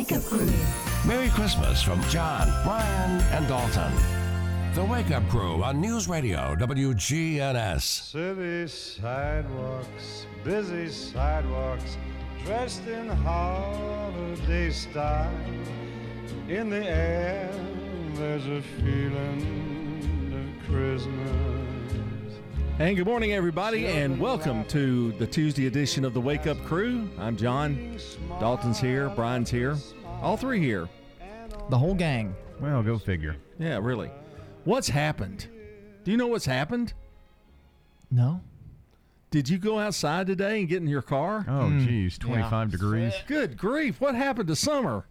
Wake Up Crew. Merry Christmas from John, Brian, and Dalton. The Wake Up Crew on News Radio WGNS. City sidewalks, busy sidewalks, dressed in holiday style. In the air, there's a feeling of Christmas. And good morning, everybody, and welcome to the Tuesday edition of the Wake Up Crew. I'm John. Dalton's here. Brian's here. All three here. The whole gang. Well, go figure. Yeah, really. What's happened? Do you know what's happened? No. Did you go outside today and get in your car? Oh, hmm. geez, 25 degrees. Good grief. What happened to summer?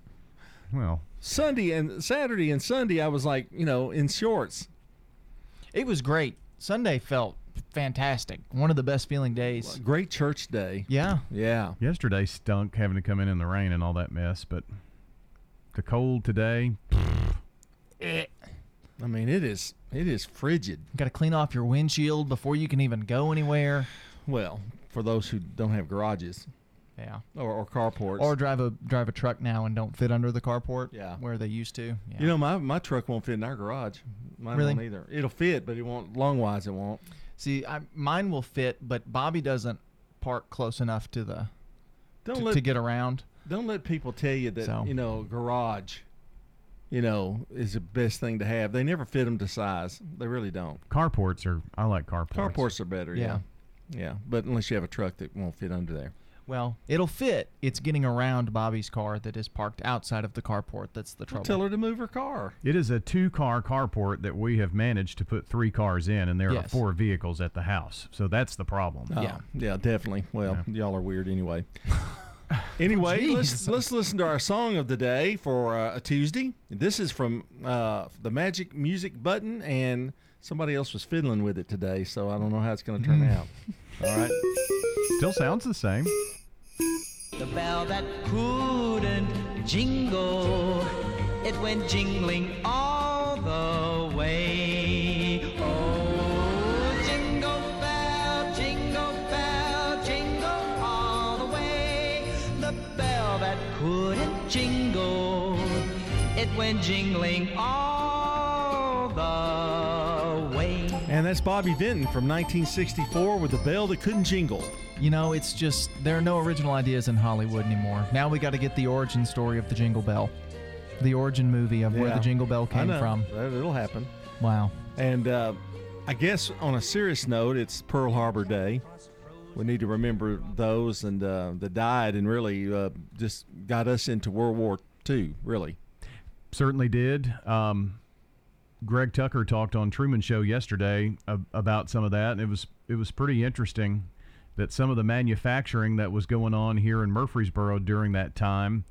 Well, Sunday and Saturday and Sunday, I was like, you know, in shorts. It was great. Sunday felt fantastic. One of the best feeling days. Great church day. Yeah. Yeah. yesterday stunk having to come in in the rain and all that mess, but the cold today, eh. I mean, it is it is frigid. Got to clean off your windshield before you can even go anywhere. Well, for those who don't have garages Yeah. or, or carports. Or drive a drive a truck now and don't fit under the carport. Yeah. Where they used to. Yeah. You know, my, my truck won't fit in our garage. Mine Really? won't either. It'll fit, but it won't. Long wise, it won't. See, I, mine will fit, but Bobby doesn't park close enough to the Don't to, let to get around. don't let people tell you that So. you know garage, you know, is the best thing to have. They never fit them to size. They really don't. carports are, I like carports. Carports are better. Yeah. Yeah. yeah, But unless you have a truck that won't fit under there. Well, it'll fit. It's getting around Bobby's car that is parked outside of the carport that's the trouble. Tell her to move her car. It is a two car carport that we have managed to put three cars in, and there are four vehicles at the house. So that's the problem. Oh, Yeah. yeah, definitely. Well, y'all are weird anyway. anyway, let's let's listen to our song of the day for uh, a Tuesday. This is from uh, the Magic Music Button, and somebody else was fiddling with it today, so I don't know how it's going to turn out. All right. Still sounds the same. The bell that couldn't jingle, it went jingling all the way. Oh, jingle bell, jingle bell, jingle all the way. The bell that couldn't jingle, it went jingling all And that's Bobby Vinton from 1964 with the bell that couldn't jingle. You know, it's just there are no original ideas in Hollywood anymore. Now we got to get the origin story of the Jingle Bell, the origin movie of where Yeah. the Jingle Bell I came know. from. That- It'll happen. Wow. And uh, I guess on a serious note, it's Pearl Harbor Day. We need to remember those and uh, that died and really uh, just got us into World War II. Really, Certainly did. Um, Greg Tucker talked on Truman Show yesterday about some of that, and it was it was pretty interesting that some of the manufacturing that was going on here in Murfreesboro during that time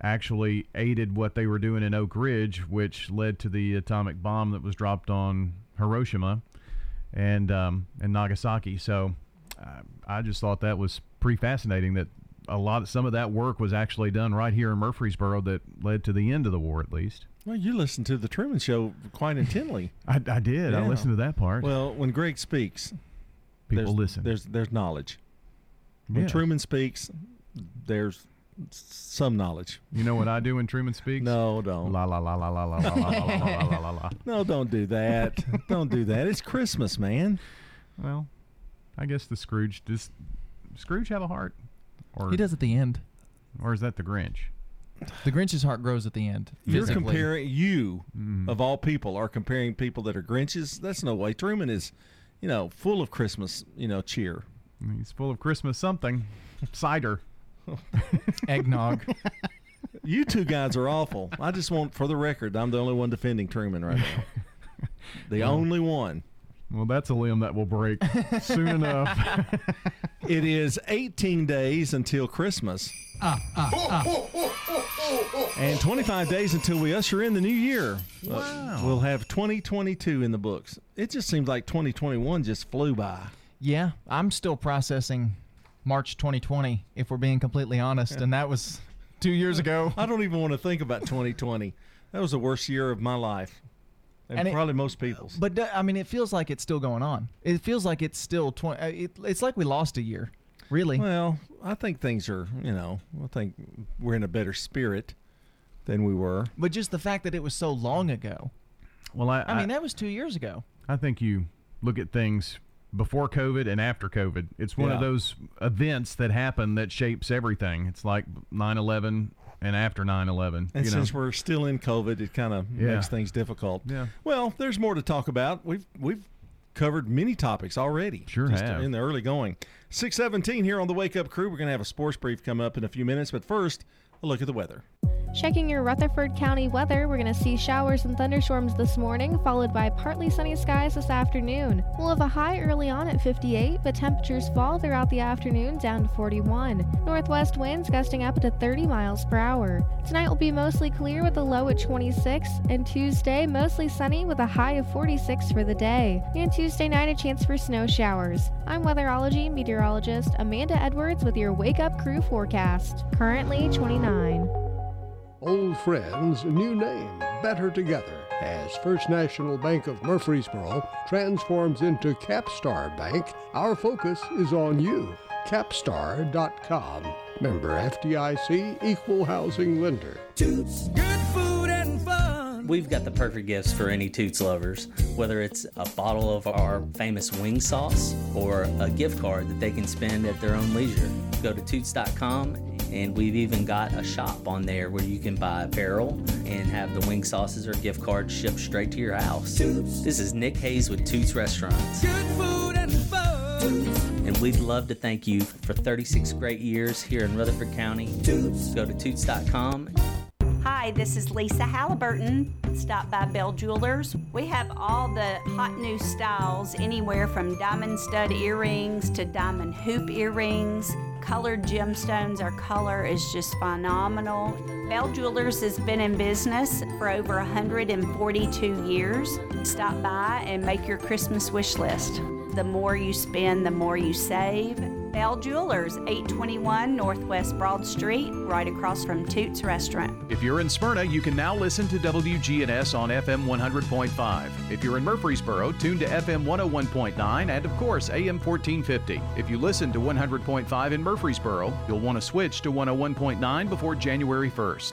actually aided what they were doing in Oak Ridge, which led to the atomic bomb that was dropped on Hiroshima and um, and Nagasaki. So uh, I just thought that was pretty fascinating that a lot of some of that work was actually done right here in Murfreesboro that led to the end of the war at least. Well, you listened to the Truman Show quite intently. I, I did. I Yeah. listened to that part. well, when Greg speaks, People there's, listen. There's there's knowledge. When Yeah. Truman speaks, there's some knowledge. you know what I do when Truman speaks? No, don't. La la la la la la la la la la la la la. No, don't do that. don't do that. It's Christmas, man. Well, I guess the Scrooge does. Scrooge have a heart, or He does at the end. or is that the Grinch? The Grinch's heart grows at the end. You're physically. comparing you Mm. of all people are comparing people that are Grinches. That's no way. Truman is, you know, full of Christmas, you know, cheer. He's full of Christmas something, cider. eggnog. You two guys are awful. I just want, for the record, I'm the only one defending Truman right now. The only one. Well, that's a limb that will break soon enough. It is 18 days until Christmas. Ah, ah, ah. And 25 days until we usher in the new year. Uh, wow. we'll have 2022 in the books. It just seems like 2021 just flew by. yeah, I'm still processing March 2020, if we're being completely honest, and that was two years ago. I don't even want to think about 2020. That was the worst year of my life. And, And it- probably most people's. But uh, I mean, it feels like it's still going on. It feels like it's still 20. uh, It, it's like we lost a year. Really? Well, I think things are, you know, I think we're in a better spirit than we were. But just the fact that it was so long ago. Well, I, I mean, that was two years ago. I think you look at things before COVID and after COVID. It's one of those events that happen that shapes everything. It's like 9/11 and after 9/11. And you know? since we're still in COVID, it kind of Yeah. makes things difficult. Yeah. Well, there's more to talk about. We've we've covered many topics already. Sure have. in the early going. 617 here on the Wake Up Crew. We're going to have a sports brief come up in a few minutes, but first, a look at the weather. Checking your Rutherford County weather, we're going to see showers and thunderstorms this morning, followed by partly sunny skies this afternoon. We'll have a high early on at 58, but temperatures fall throughout the afternoon down to 41. Northwest winds gusting up to 30 miles per hour. Tonight will be mostly clear with a low at 26, and Tuesday mostly sunny with a high of 46 for the day. And Tuesday night, a chance for snow showers. I'm weatherology meteorologist Amanda Edwards with your Wake Up Crew forecast. Currently 29. Old friends, new name, better together. As First National Bank of Murfreesboro transforms into Capstar Bank, our focus is on you. Capstar.com. Member FDIC, equal housing lender. We've got the perfect gifts for any Toots lovers, whether it's a bottle of our famous wing sauce or a gift card that they can spend at their own leisure. Go to Toots.com and we've even got a shop on there where you can buy apparel and have the wing sauces or gift cards shipped straight to your house. This is Nick Hayes with Toots Restaurants. And we'd love to thank you for 36 great years here in Rutherford County. Go to Toots.com Hi, this is Lisa Halliburton. Stop by Bell Jewelers. We have all the hot new styles, anywhere from diamond stud earrings to diamond hoop earrings. Colored gemstones, our color is just phenomenal. Bell Jewelers has been in business for over 142 years. Stop by and make your Christmas wish list. The more you spend, the more you save. Bell Jewelers, 821 Northwest Broad Street, right across from Toots Restaurant. If you're in Smyrna, you can now listen to WGNS on FM 100.5. If you're in Murfreesboro, tune to FM 101.9 and, of course, AM 1450. If you listen to 100.5 in Murfreesboro, you'll want to switch to 101.9 before January 1st.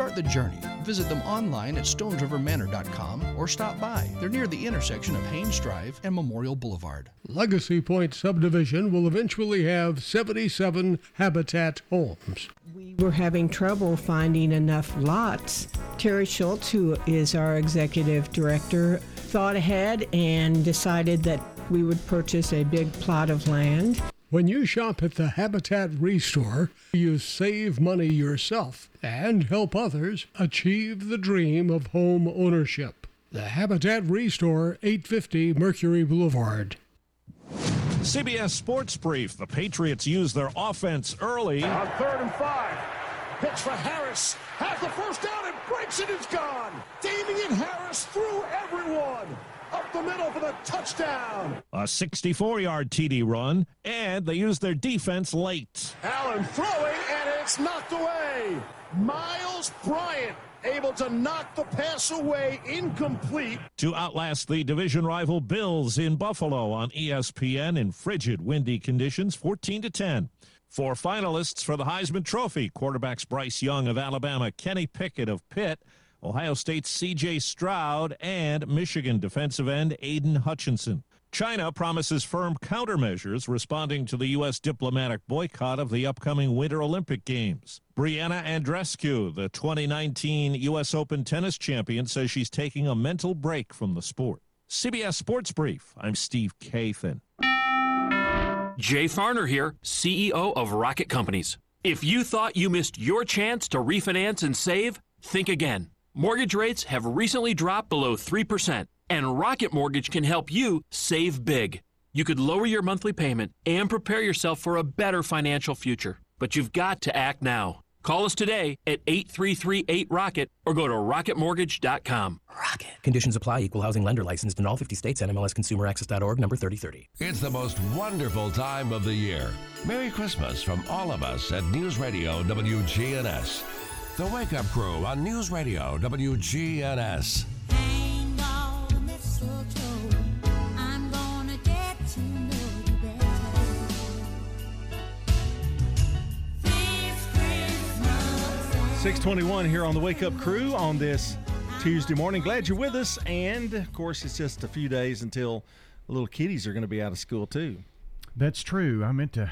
Start the journey. Visit them online at stonesrivermanor.com or stop by. They're near the intersection of Haynes Drive and Memorial Boulevard. Legacy Point subdivision will eventually have 77 Habitat homes. We were having trouble finding enough lots. Terry Schultz, who is our executive director, thought ahead and decided that we would purchase a big plot of land. When you shop at the Habitat Restore, you save money yourself and help others achieve the dream of home ownership. The Habitat Restore, 850 Mercury Boulevard. CBS Sports Brief. The Patriots use their offense early. On third and five. Pitch for Harris. Has the first down and breaks it. It's gone. Damien Harris through everyone. Up the middle for the touchdown. A 64 yard TD run, and they use their defense late. Allen throwing, and it's knocked away. Myles Bryant able to knock the pass away incomplete. To outlast the division rival Bills in Buffalo on ESPN in frigid, windy conditions, 14 to 10. Four finalists for the Heisman Trophy quarterbacks Bryce Young of Alabama, Kenny Pickett of Pitt, Ohio State's C.J. Stroud, and Michigan defensive end Aidan Hutchinson. China promises firm countermeasures responding to the U.S. diplomatic boycott of the upcoming Winter Olympic Games. Brianna Andreescu, the 2019 U.S. Open tennis champion, says she's taking a mental break from the sport. CBS Sports Brief. I'm Steve Kathan. Jay Farner here, CEO of Rocket Companies. If you thought you missed your chance to refinance and save, think again. Mortgage rates have recently dropped below 3%, and Rocket Mortgage can help you save big. You could lower your monthly payment and prepare yourself for a better financial future, but you've got to act now. Call us today at 8338-ROCKET or go to rocketmortgage.com. Rocket. Conditions apply. Equal housing lender licensed in all 50 states. NMLSConsumerAccess.org number 3030. It's the most wonderful time of the year. Merry Christmas from all of us at News Radio WGNS. The Wake Up Crew on News Radio WGNS. Six twenty-one here on the Wake Up Crew on this Tuesday morning. Glad you're with us, and of course, it's just a few days until little kiddies are going to be out of school too. That's true. I meant to.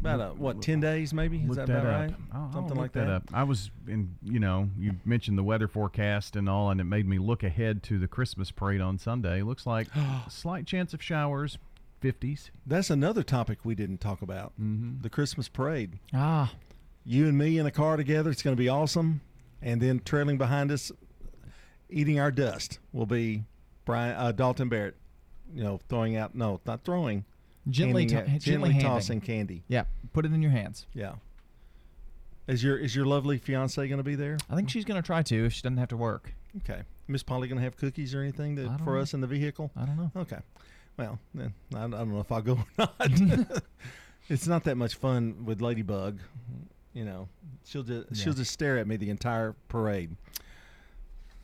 About a, what ten days maybe? Is Look that, that, about up. right? I'll- I'll Something look like that. Up. I was in, you know, you mentioned the weather forecast and all, and it made me look ahead to the Christmas parade on Sunday. Looks like slight chance of showers, 50s. That's another topic we didn't talk about. Mm-hmm. The Christmas parade. Ah. You and me in a car together. It's going to be awesome. And then trailing behind us, eating our dust, will be Brian uh, Dalton Barrett. You know, throwing out no, not throwing, Gently, to- gently gently handing. tossing candy. Yeah, put it in your hands. Yeah. Is your is your lovely fiance going to be there? I think she's going to try to if she doesn't have to work. Okay. Miss Polly going to have cookies or anything to, for know. us in the vehicle? I don't know. Okay. Well, then I, I don't know if I'll go or not. it's not that much fun with Ladybug. You know, she'll just she'll just stare at me the entire parade.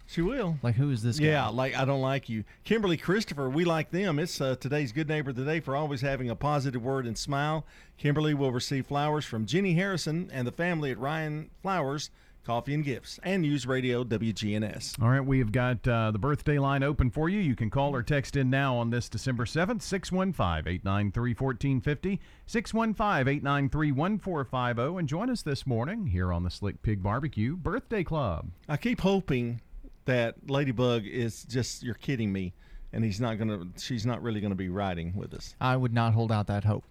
She will. Like, who is this guy? Yeah, like I don't like you. Kimberly Christopher, we like them. It's uh, today's Good Neighbor of the Day for always having a positive word and smile. Kimberly will receive flowers from Jenny Harrison and the family at Ryan Flowers, Coffee and Gifts, and News Radio WGNS. All right, we have got uh, the birthday line open for you. You can call or text in now on this December 7th, 615 893 1450, 615 893 1450, and join us this morning here on the Slick Pig Barbecue Birthday Club. I keep hoping that Ladybug is just you're kidding me, and he's not gonna. She's not really gonna be riding with us. I would not hold out that hope.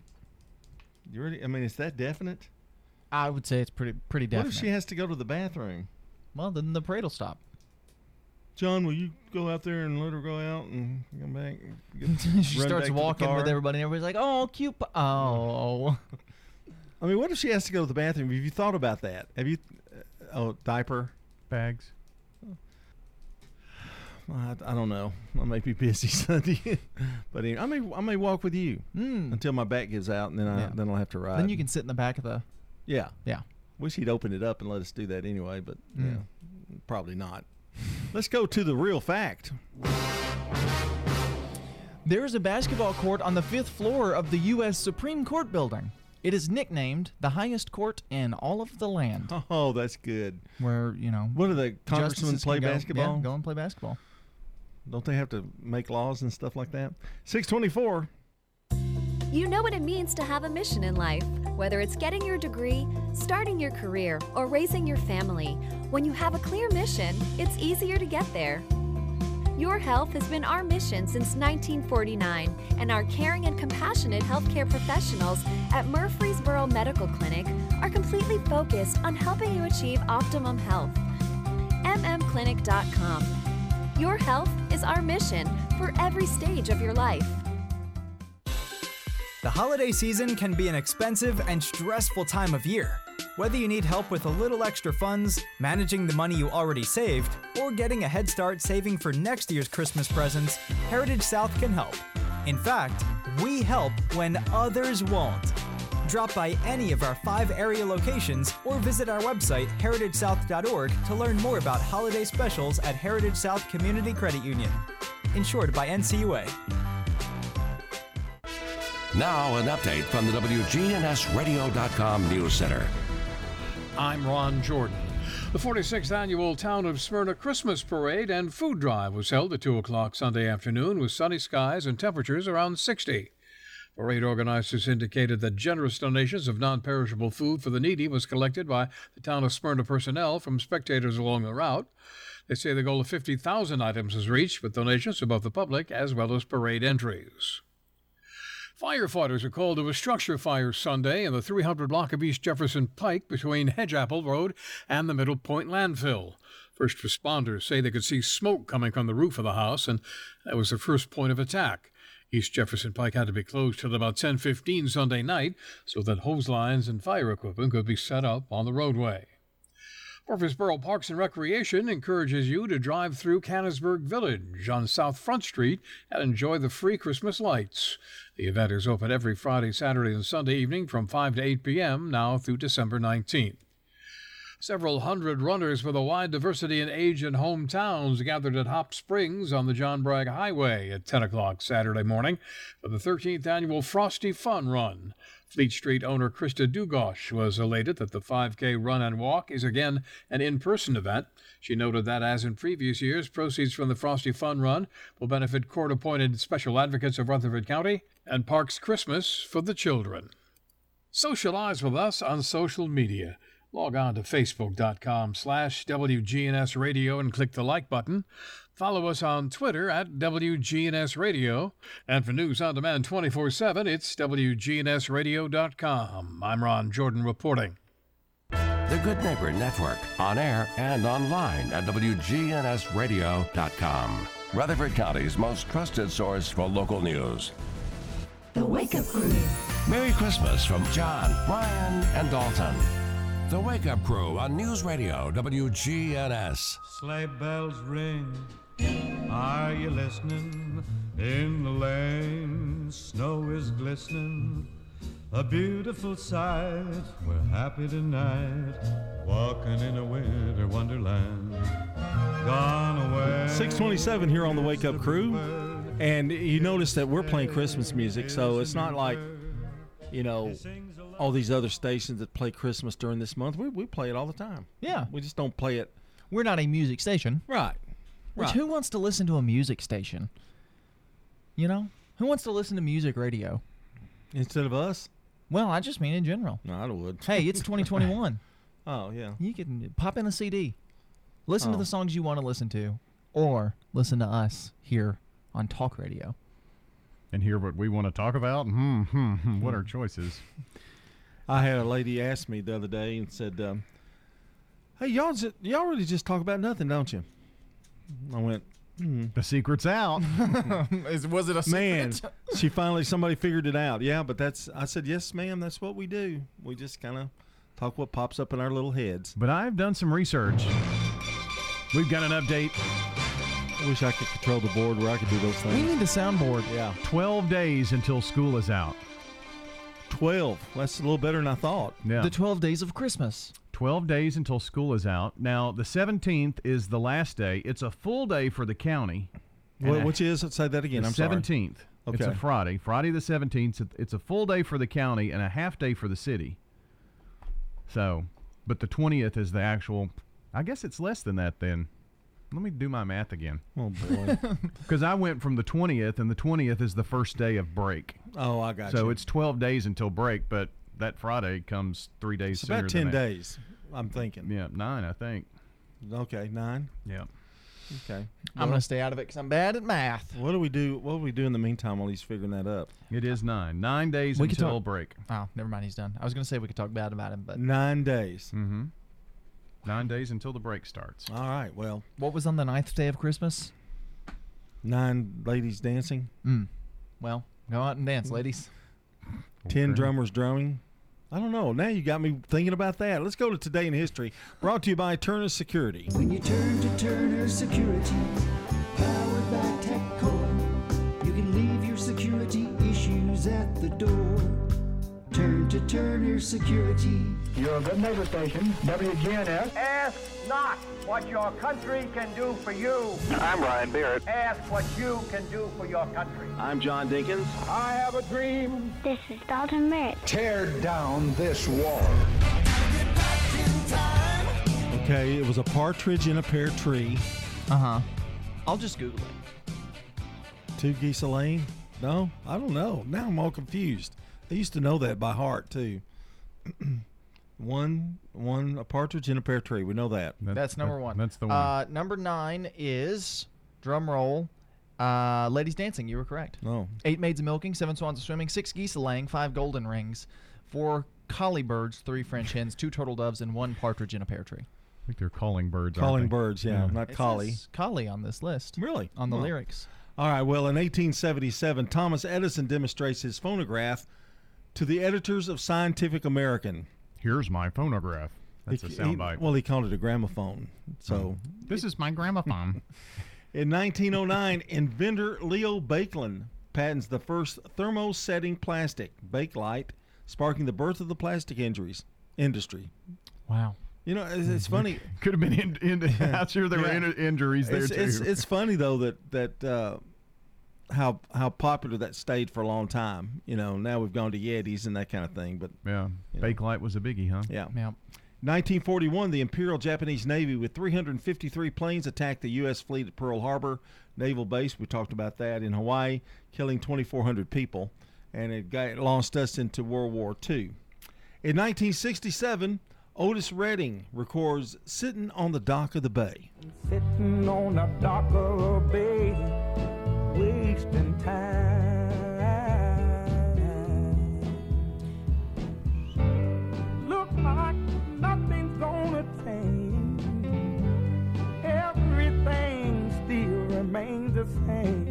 You really? I mean, is that definite? I would say it's pretty pretty definite. What if she has to go to the bathroom? well, then the parade will stop. John, will you go out there and let her go out and come back? Get, she starts back walking with everybody, and everybody's like, "Oh, cute." Oh, I mean, what if she has to go to the bathroom? Have you thought about that? Have you? Uh, oh, diaper bags. I, I don't know. I may be busy Sunday, but anyway, I may I may walk with you until my back gives out, and then I Yeah. then I'll have to ride. then you can sit in the back of the. Yeah. Yeah. Wish he'd open it up and let us do that anyway, but Mm. yeah, probably not. Let's go to the real fact. There is a basketball court on the fifth floor of the U.S. Supreme Court building. It is nicknamed the highest court in all of the land. Oh, that's good. Where you know, What do the congressmen play go- basketball? Yeah, go and play basketball. Don't they have to make laws and stuff like that? Six twenty-four. You know what it means to have a mission in life. Whether it's getting your degree, starting your career, or raising your family, when you have a clear mission, it's easier to get there. Your health has been our mission since 1949, and our caring and compassionate healthcare professionals at Murfreesboro Medical Clinic are completely focused on helping you achieve optimum health. MMClinic.com. Your health is our mission for every stage of your life. The holiday season can be an expensive and stressful time of year. Whether you need help with a little extra funds, managing the money you already saved, or getting a head start saving for next year's Christmas presents, Heritage South can help. In fact, we help when others won't. Drop by any of our five area locations or visit our website, heritagesouth.org, to learn more about holiday specials at Heritage South Community Credit Union. Insured by NCUA. Now, an update from the WGNSradio.com News Center. I'm Ron Jordan. The 46th annual Town of Smyrna Christmas Parade and Food Drive was held at 2 o'clock Sunday afternoon with sunny skies and temperatures around 60. Parade organizers indicated that generous donations of non perishable food for the needy was collected by the Town of Smyrna personnel from spectators along the route. They say the goal of 50,000 items was reached with donations from both the public as well as parade entries. Firefighters are called to a structure fire Sunday in the 300 block of East Jefferson Pike between Hedgeapple Road and the Middle Point landfill. First responders say they could see smoke coming from the roof of the house, and that was the first point of attack. East Jefferson Pike had to be closed till about 10:15 Sunday night so that hose lines and fire equipment could be set up on the roadway. Murfreesboro Parks and Recreation encourages you to drive through Cannonsburgh Village on South Front Street and enjoy the free Christmas lights. The event is open every Friday, Saturday, and Sunday evening from 5 to 8 p.m. now through December 19th. Several hundred runners with a wide diversity in age and hometowns gathered at Hop Springs on the John Bragg Highway at 10 o'clock Saturday morning for the 13th annual Frosty Fun Run. Fleet Street owner Krista Dugosh was elated that the 5K run and walk is again an in person event. She noted that, as in previous years, proceeds from the Frosty Fun Run will benefit court appointed special advocates of Rutherford County and Parks Christmas for the children. Socialize with us on social media. Log on to facebook.com slash WGNS Radio and click the like button. Follow us on Twitter at WGNS Radio. And for news on demand 24 7, it's WGNSradio.com. I'm Ron Jordan reporting. The Good Neighbor Network, on air and online at WGNSradio.com. Rutherford County's most trusted source for local news. The Wake Up Crew. Merry Christmas from John, Brian, and Dalton. The Wake Up Crew on News Radio WGNS. Sleigh bells ring. Are you listening? In the lane, snow is glistening. A beautiful sight. We're happy tonight. Walking in a winter wonderland. Gone away. 627 here on the Wake Up Crew. And you notice that we're playing Christmas music, so it's not like, you know, all these other stations that play Christmas during this month. We, we play it all the time. Yeah. We just don't play it. We're not a music station. Right. Which Right. who wants to listen to a music station? You know? Who wants to listen to music radio? Instead of us? Well, I just mean in general. No, I would. Hey, it's 2021. Oh, yeah. You can pop in a CD. Listen to Oh. the songs you want to listen to or listen to us here on Talk Radio. And hear what we want to talk about? Hmm, hmm, hmm. What are choices? I had a lady ask me the other day and said, um, "Hey, y'all, y'all really just talk about nothing, don't you?" I went, hmm. The secret's out. Is, was it a man? secret? she finally somebody figured it out. Yeah, but that's I said, "Yes, ma'am. That's what we do. We just kind of talk what pops up in our little heads." But I've done some research. We've got an update. I wish I could control the board where I could do those things. We need a soundboard. Yeah, 12 days until school is out. Twelve. That's a little better than I thought. Yeah. The 12 days of Christmas. 12 days until school is out. Now, the 17th is the last day. It's a full day for the county. Wh- And a- which is say that again. the I'm sorry. 17th. It's a Friday. Friday the 17th. It's a full day for the county and a half day for the city. So, but the 20th is the actual. I guess it's less than that then. Let me do my math again. Oh boy. Because I went from the 20th, and the 20th is the first day of break. oh, I got you. so you. it's 12 days until break, but that Friday comes three days It's sooner about than ten that. days. I'm thinking. Yeah, nine, I think. Okay, nine. Yeah. Okay. I'm going to stay out of it because I'm bad at math. What do we do? What do we do in the meantime while he's figuring that up? It is nine. Nine days We could until talk- break. Oh, never mind. He's done. I was going to say we could talk bad about him, but Nine days. Mm-hmm. Nine days until the break starts. All right. Well, what was on the ninth day of Christmas? nine ladies dancing, Mm. Well, go out and dance, ladies. ten Okay. drummers drumming. I don't know. Now you got me thinking about that. Let's go to today in history. Brought to you by Turner Security. When you turn to Turner Security, powered by TechCore, you can leave your security issues at the door. Turn to Turner Security. Your good neighbor station, WGNS. Ask not what your country can do for you. I'm Brian Barrett. Ask what you can do for your country. I'm John Dinkins. I have a dream. This is Dalton Merritt. Tear down this wall. Okay, it was a partridge in a pear tree. Uh huh. I'll just Google it. Two geese a lane? No, I don't know. Now I'm all confused. I used to know that by heart too. one, one, a partridge in a pear tree. We know that. That's number one. That's the one. Uh, number nine is drum roll. Uh, ladies dancing. You were correct. No. Eight maids a milking, seven swans a swimming, six geese a laying, five golden rings, four collie birds, three French hens, two turtle doves, and one partridge in a pear tree. I think they're calling birds. aren't Calling they? birds, yeah, not It collie. says collie on this list. Really? On the Huh. lyrics. All right. Well, in 1877, Thomas Edison demonstrates his phonograph to the editors of Scientific American. Here's my phonograph. That's He- a soundbite. Well, he called it a gramophone. So This is my gramophone. In 1909, inventor Leo Baekeland patents the first thermosetting plastic, Bakelite, sparking the birth of the plastic injuries industry. Wow. You know, it's, it's funny. Could have been in, in, I'm sure there Yeah. were in, injuries there it's, too. It's, it's funny though that that uh, how how popular that stayed for a long time. You know, now we've gone to Yetis and that kind of thing. But yeah, Bakelite was a biggie, huh? yeah. Yeah. 1941, the Imperial Japanese Navy with 353 planes attacked the U.S. fleet at Pearl Harbor Naval Base. We talked about that in Hawaii, killing 2,400 people, and it got, it launched us into World War II. In 1967, Otis Redding records "Sitting on the Dock of the Bay." Sitting on the dock of a bay, wasting time. Look like nothing's gonna change. Everything still remains the same.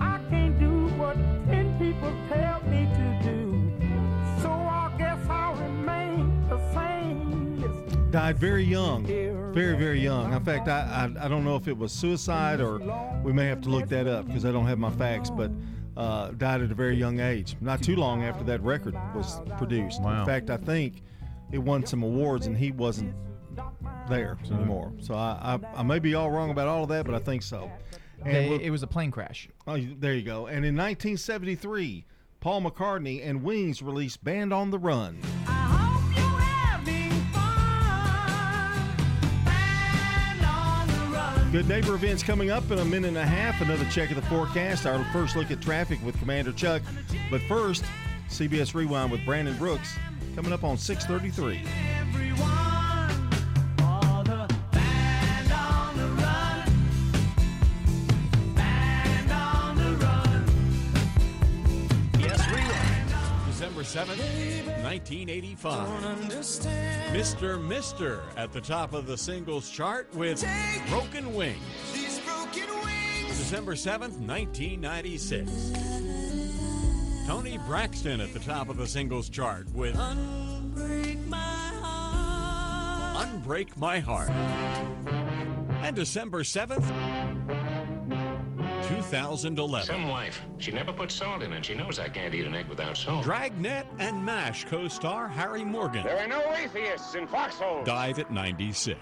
I can't do what ten people tell me to do, so I guess I'll remain the same. Died very young, very very young. In fact, I, I I don't know if it was suicide or we may have to look that up because I don't have my facts. But uh, died at a very young age, not too long after that record was produced. Wow. In fact, I think it won some awards and he wasn't there anymore. So I, I I may be all wrong about all of that, but I think so. And They, we'll- it was a plane crash. Oh, there you go. And in 1973, Paul McCartney and Wings released "Band on the Run." Good neighbor events coming up in a minute and a half. Another check of the forecast. Our first look at traffic with Commander Chuck. But first, CBS Rewind with Brandon Brooks coming up on 633. December 7th, 1985. Mr. Mister at the top of the singles chart with Broken Wings. December 7th, 1996. Toni Braxton at the top of the singles chart with Unbreak My Heart. And December 7th, 2011. Some wife. She never puts salt in it. She knows I can't eat an egg without salt. Dragnet and MASH co star Harry Morgan. There are no atheists in foxholes. Dive at 96.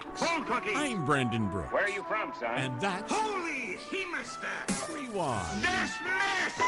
I'm Brendan Brooks. Where are you from, son? And that's Holy hemostat! Rewind. This mess!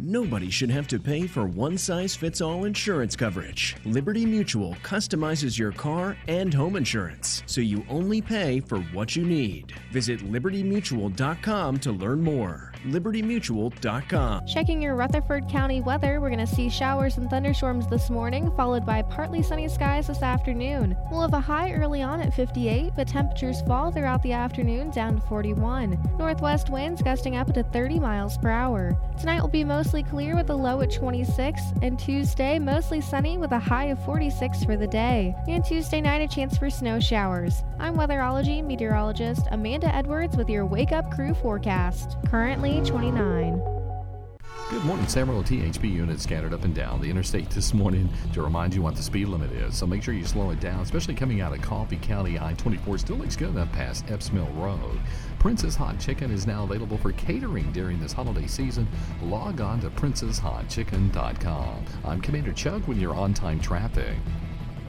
Nobody should have to pay for one size fits all insurance coverage. Liberty Mutual customizes your car and home insurance, so you only pay for what you need. Visit libertymutual.com to learn more. libertymutual.com. Checking your Rutherford County weather, we're going to see showers and thunderstorms this morning, followed by partly sunny skies this afternoon. We'll have a high early on at 58, but temperatures fall throughout the afternoon down to 41. Northwest winds gusting up to 30 miles per hour. Tonight will be mostly clear with a low at 26, and Tuesday mostly sunny with a high of 46 for the day. And Tuesday night, a chance for snow showers. I'm weatherology meteorologist Amanda Edwards with your Wake Up Crew forecast. Currently 29. Good morning. Several THP units scattered up and down the interstate this morning to remind you what the speed limit is. So make sure you slow it down, especially coming out of Coffee County I 24. Still looks good up past Epps Mill Road. Princess Hot Chicken is now available for catering during this holiday season. Log on to princesshotchicken.com. I'm Commander Chuck with your on time traffic.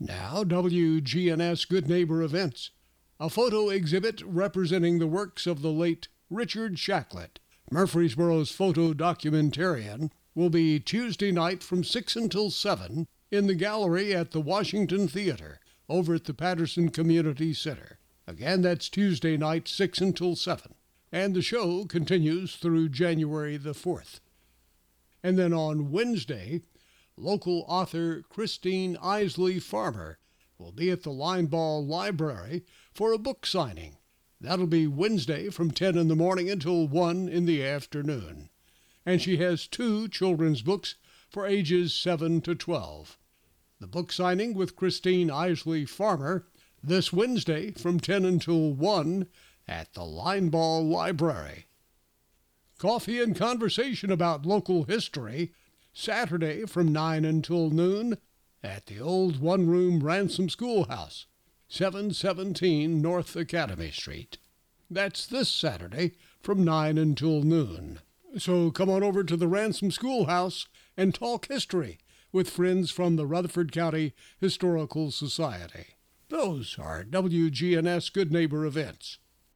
Now, WGNS Good Neighbor Events. A photo exhibit representing the works of the late Richard Shacklett, Murfreesboro's photo documentarian, will be Tuesday night from 6 until 7 in the gallery at the Washington Theater over at the Patterson Community Center. Again, that's Tuesday night, 6 until 7. And the show continues through January the 4th. And then on Wednesday, local author Christine Isley Farmer will be at the Linebaugh Library for a book signing. That'll be Wednesday from 10 in the morning until 1 in the afternoon. And she has two children's books for ages 7 to 12. The book signing with Christine Isley Farmer this Wednesday from 10 until 1 at the Linebaugh Library. Coffee and conversation about local history Saturday from 9 until noon at the old one room Ransom Schoolhouse, 717 North Academy Street. That's this Saturday from 9 until noon. So come on over to the Ransom Schoolhouse and talk history with friends from the Rutherford County Historical Society. Those are WGNS Good Neighbor events.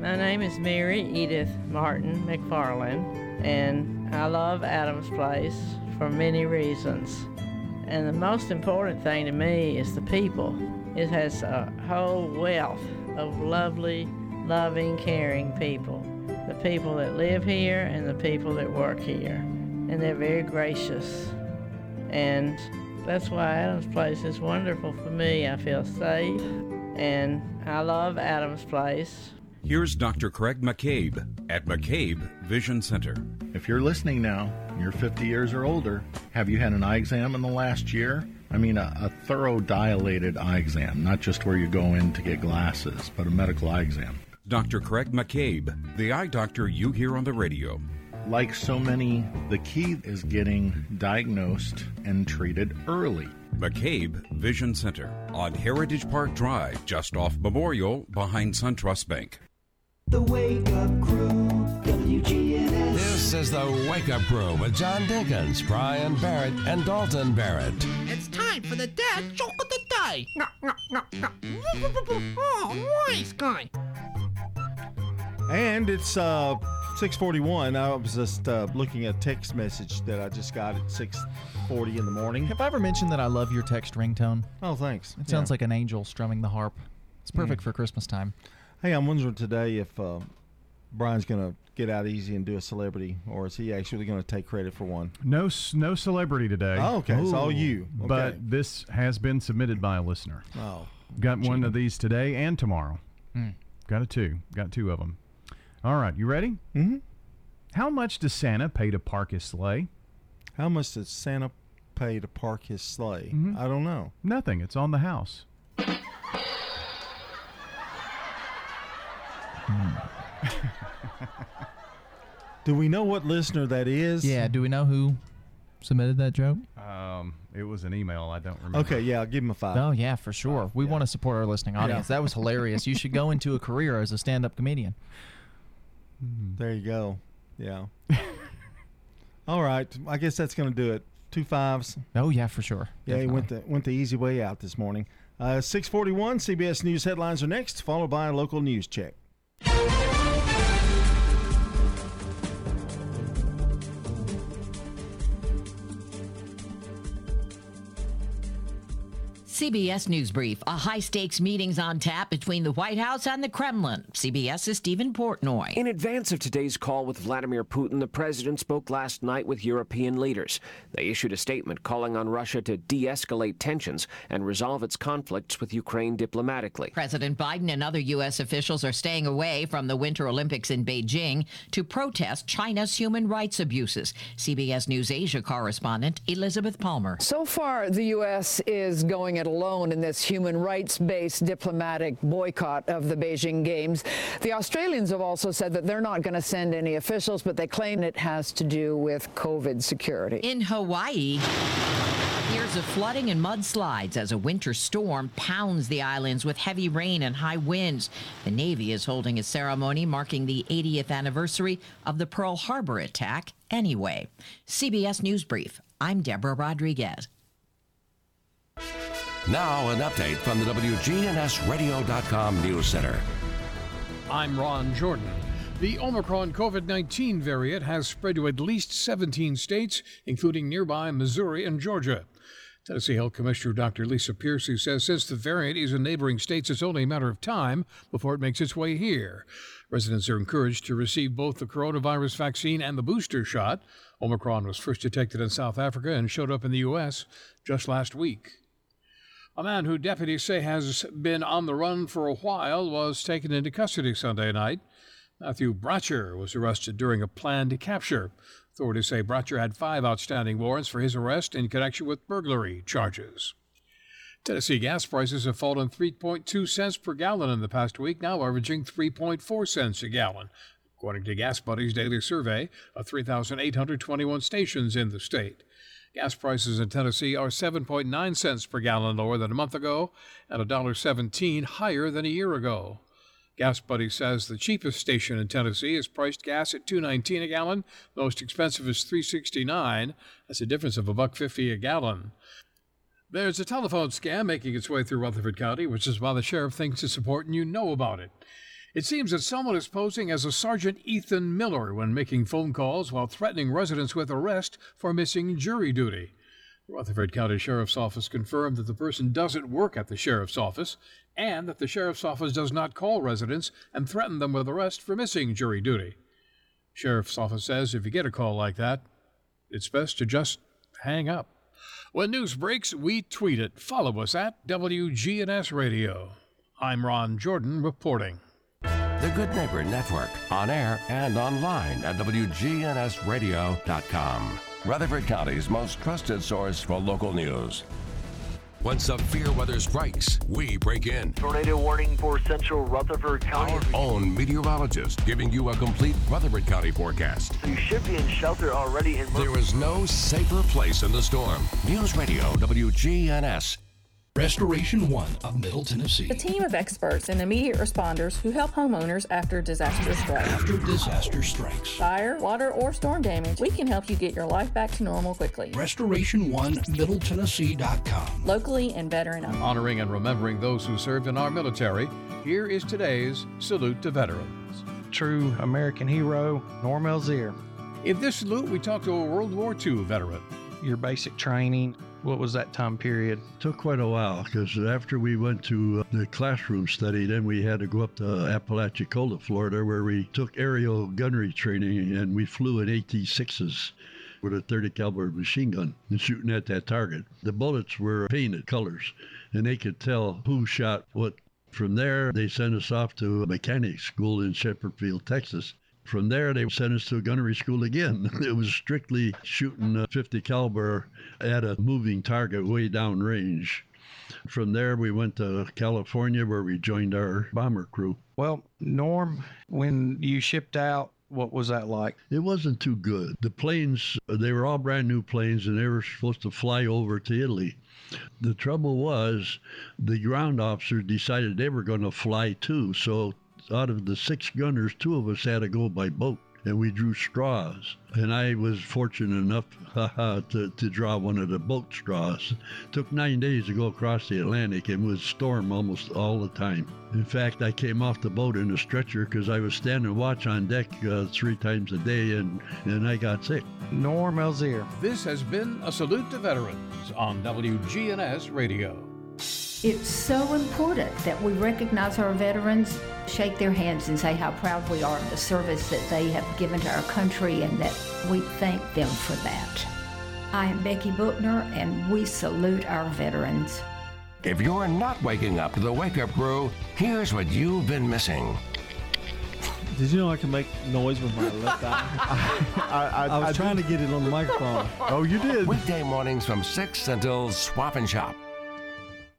My name is Mary Edith Martin McFarland, and I love Adams Place for many reasons. And the most important thing to me is the people. It has a whole wealth of lovely, loving, caring people. The people that live here and the people that work here. And they're very gracious. And that's why Adams Place is wonderful for me. I feel safe, and I love Adams Place. Here's Dr. Craig McCabe at McCabe Vision Center. If you're listening now, you're 50 years or older, have you had an eye exam in the last year? I mean, a, a, thorough dilated eye exam, not just where you go in to get glasses, but a medical eye exam. Dr. Craig McCabe, the eye doctor you hear on the radio. Like so many, the key is getting diagnosed and treated early. McCabe Vision Center on Heritage Park Drive, just off Memorial, behind SunTrust Bank. The Wake Up Crew, WGNS. This is the Wake Up Crew with John Dinkins, Brian Barrett, and Dalton Barrett. It's time for the dad joke of the day. Oh, nice guy. And it's uh 641. I was just uh, looking at a text message that I just got at 640 in the morning. Have I ever mentioned that I love your text ringtone? Oh, thanks. It sounds Yeah. like an angel strumming the harp. It's perfect Mm. for Christmas time. Hey, I'm wondering today if uh, Brian's going to get out easy and do a celebrity, or is he actually going to take credit for one? No, no celebrity today. Oh, okay. It's all you. Okay. But this has been submitted by a listener. Oh, Got one of these today and tomorrow. Hmm. Got a two. Got two of them. All right, you ready? Mm-hmm. How much does Santa pay to park his sleigh? How much does Santa pay to park his sleigh? Mhm. I don't know. Nothing. It's on the house. Do we know what listener that is? Yeah, do we know who submitted that joke? Um, it was an email. I don't remember. Okay, yeah, I'll give him a five. Oh, yeah, for sure. We want to support our listening audience. Yeah. That was hilarious. you should go into a career as a stand up comedian. There you go. Yeah. All right. I guess that's going to do it. Two fives. Oh, yeah, for sure. Yeah, he went the went the easy way out this morning. Uh, Six forty one. CBS News headlines are next, followed by a local news check. CBS News Brief. A high stakes meetings on tap between the White House and the Kremlin. CBS's Stephen Portnoy. In advance of today's call with Vladimir Putin, the president spoke last night with European leaders. They issued a statement calling on Russia to de escalate tensions and resolve its conflicts with Ukraine diplomatically. President Biden and other U.S. officials are staying away from the Winter Olympics in Beijing to protest China's human rights abuses. CBS News Asia correspondent Elizabeth Palmer. So far, the U.S. is going it alone in this human rights based diplomatic boycott of the Beijing Games. The Australians have also said that they're not going to send any officials, but they claim it has to do with COVID security. In Hawaii, Years of flooding and mudslides as a winter storm pounds the islands with heavy rain and high winds. The Navy is holding a ceremony marking the 80th anniversary of the Pearl Harbor attack anyway. CBS News Brief. I'm Deborah Rodriguez. Now, an update from the WGNSradio.com News Center. I'm Ron Jordan. The Omicron COVID 19 variant has spread to at least 17 states, including nearby Missouri and Georgia. Tennessee Health Commissioner Dr. Lisa Piercey says since the variant is in neighboring states, it's only a matter of time before it makes its way here. Residents are encouraged to receive both the coronavirus vaccine and the booster shot. Omicron was first detected in South Africa and showed up in the U.S. just last week. A man who deputies say has been on the run for a while was taken into custody Sunday night. Matthew Bratcher was arrested during a planned capture. Authorities say Bratcher had five outstanding warrants for his arrest in connection with burglary charges. Tennessee gas prices have fallen 3.2 cents per gallon in the past week, now averaging 3.4 cents a gallon, according to Gas Buddy's daily survey of 3,821 stations in the state. Gas prices in Tennessee are 7.9 cents per gallon lower than a month ago and $1.17 higher than a year ago. Gas Buddy says the cheapest station in Tennessee is priced gas at 2.19 a gallon. the Most expensive is 3.69. That's a difference of a buck 50 a gallon. There's a telephone scam making its way through Rutherford County, which is why the sheriff thinks it's important you know about it. It seems that someone is posing as a Sergeant Ethan Miller when making phone calls while threatening residents with arrest for missing jury duty. The Rutherford County Sheriff's Office confirmed that the person doesn't work at the Sheriff's Office and that the Sheriff's Office does not call residents and threaten them with arrest for missing jury duty. Sheriff's Office says if you get a call like that, it's best to just hang up. When news breaks, we tweet it. Follow us at WGNS Radio. I'm Ron Jordan reporting. The Good Neighbor Network, on air and online at WGNSradio.com. Rutherford County's most trusted source for local news. When severe weather strikes, we break in. Tornado warning for central Rutherford County. Our own meteorologist giving you a complete Rutherford County forecast. So you should be in shelter already in There is no safer place in the storm. News Radio WGNS. Restoration One of Middle Tennessee. A team of experts and immediate responders who help homeowners after disaster strikes. After disaster strikes. Fire, water, or storm damage, we can help you get your life back to normal quickly. Restoration One Middle Tennessee.com. Locally and veteran owned. Honoring and remembering those who served in our military, here is today's Salute to Veterans. True American hero, Norm Elzier. In this salute, we talk to a World War II veteran. Your basic training, what was that time period? Took quite a while because after we went to uh, the classroom study, then we had to go up to Apalachicola, Florida, where we took aerial gunnery training and we flew in AT-6s with a 30 caliber machine gun and shooting at that target. The bullets were painted colors and they could tell who shot what. From there, they sent us off to a mechanic school in Sheppard Field, Texas. From there, they sent us to a gunnery school again. It was strictly shooting a 50 caliber at a moving target way down range. From there, we went to California where we joined our bomber crew. Well, Norm, when you shipped out, what was that like? It wasn't too good. The planes, they were all brand new planes and they were supposed to fly over to Italy. The trouble was, the ground officers decided they were going to fly too. So out of the six gunners, two of us had to go by boat, and we drew straws. And I was fortunate enough to, to draw one of the boat straws. It took nine days to go across the Atlantic and was storm almost all the time. In fact, I came off the boat in a stretcher because I was standing watch on deck uh, three times a day, and, and I got sick. Norm Elzier. This has been a salute to veterans on WGNS Radio. It's so important that we recognize our veterans, shake their hands, and say how proud we are of the service that they have given to our country and that we thank them for that. I am Becky Bookner, and we salute our veterans. If you're not waking up to the wake up crew, here's what you've been missing. Did you know I can make noise with my left eye? I, I, was trying to get it on the microphone. Oh, you did. Weekday mornings from 6 until Swap and Shop.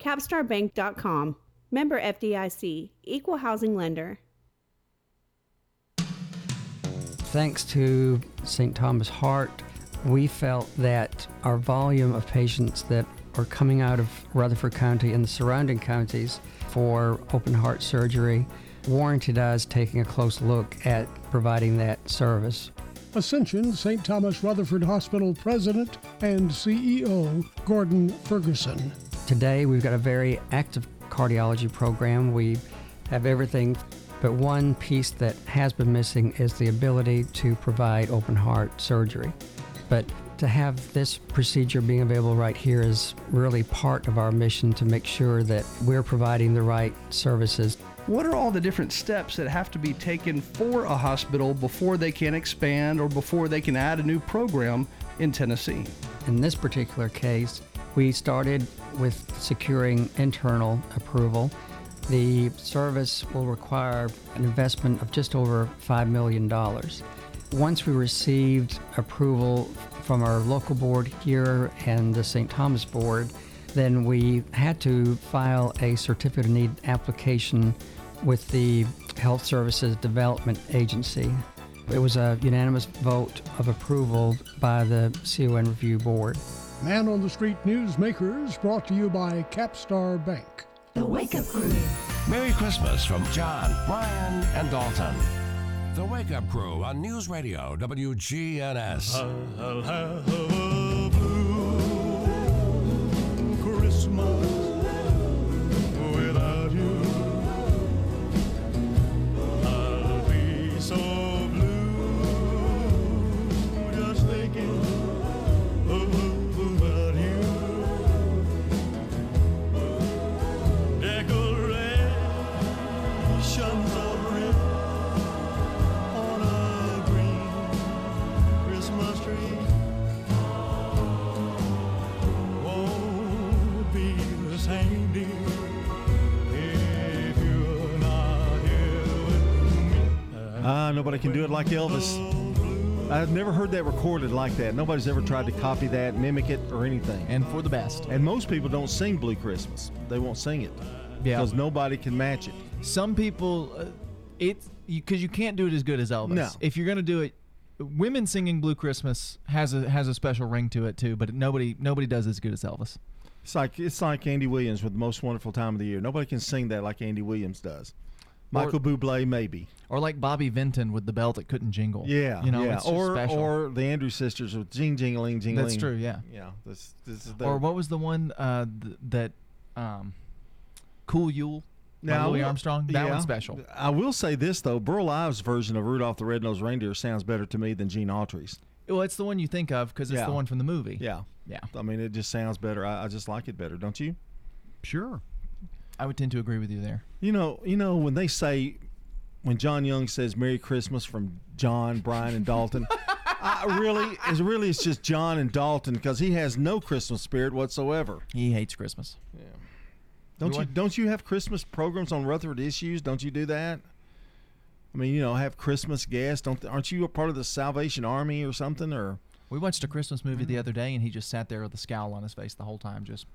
capstarbank.com. Member FDIC, Equal Housing Lender. Thanks to St. Thomas Heart, we felt that our volume of patients that are coming out of Rutherford County and the surrounding counties for open heart surgery warranted us taking a close look at providing that service. Ascension St. Thomas Rutherford Hospital President and CEO Gordon Ferguson. Today, we've got a very active cardiology program. We have everything, but one piece that has been missing is the ability to provide open heart surgery. But to have this procedure being available right here is really part of our mission to make sure that we're providing the right services. What are all the different steps that have to be taken for a hospital before they can expand or before they can add a new program in Tennessee? In this particular case, we started with securing internal approval. The service will require an investment of just over $5 million. Once we received approval from our local board here and the St. Thomas board, then we had to file a certificate of need application with the Health Services Development Agency. It was a unanimous vote of approval by the CON Review Board. Man on the Street Newsmakers brought to you by Capstar Bank. The Wake Up Crew. Merry Christmas from John, Brian, and Dalton. The Wake Up Crew on News Radio WGNS. I'll have a blue Christmas me. Ah, nobody can do it like Elvis. I've never heard that recorded like that. Nobody's ever tried to copy that, mimic it, or anything. And for the best. And most people don't sing Blue Christmas. They won't sing it. Yeah. Because nobody can match it. Some people, uh, it's because you, can't do it as good as Elvis. No. If you're gonna do it, women singing Blue Christmas has a has a special ring to it too. But nobody nobody does as good as Elvis. It's like it's like Andy Williams with the most wonderful time of the year. Nobody can sing that like Andy Williams does. Michael Bublé maybe. Or like Bobby Vinton with the bell that couldn't jingle. Yeah, you know, yeah. or special. or the Andrews sisters with Jing Jingling Jingling. That's true, yeah. Yeah. This this is the, or what was the one uh, th- that um, Cool Yule Now, Louis Armstrong? That yeah. one's special. I will say this though, Burl Ives' version of Rudolph the Red-Nosed Reindeer sounds better to me than Gene Autry's. Well, it's the one you think of because it's Yeah. the one from the movie. Yeah, yeah. I mean, it just sounds better. I, I just like it better, don't you? Sure. I would tend to agree with you there. You know, you know when they say, when John Young says "Merry Christmas" from John, Brian, and Dalton, I really, it's really it's just John and Dalton because he has no Christmas spirit whatsoever. He hates Christmas. Yeah. Don't You you don't you have Christmas programs on Rutherford Issues? Don't you do that? I mean, you know, have Christmas guests. Don't aren't you a part of the Salvation Army or something? Or We watched a Christmas movie the mm-hmm. other day, and he just sat there with a scowl on his face the whole time, just.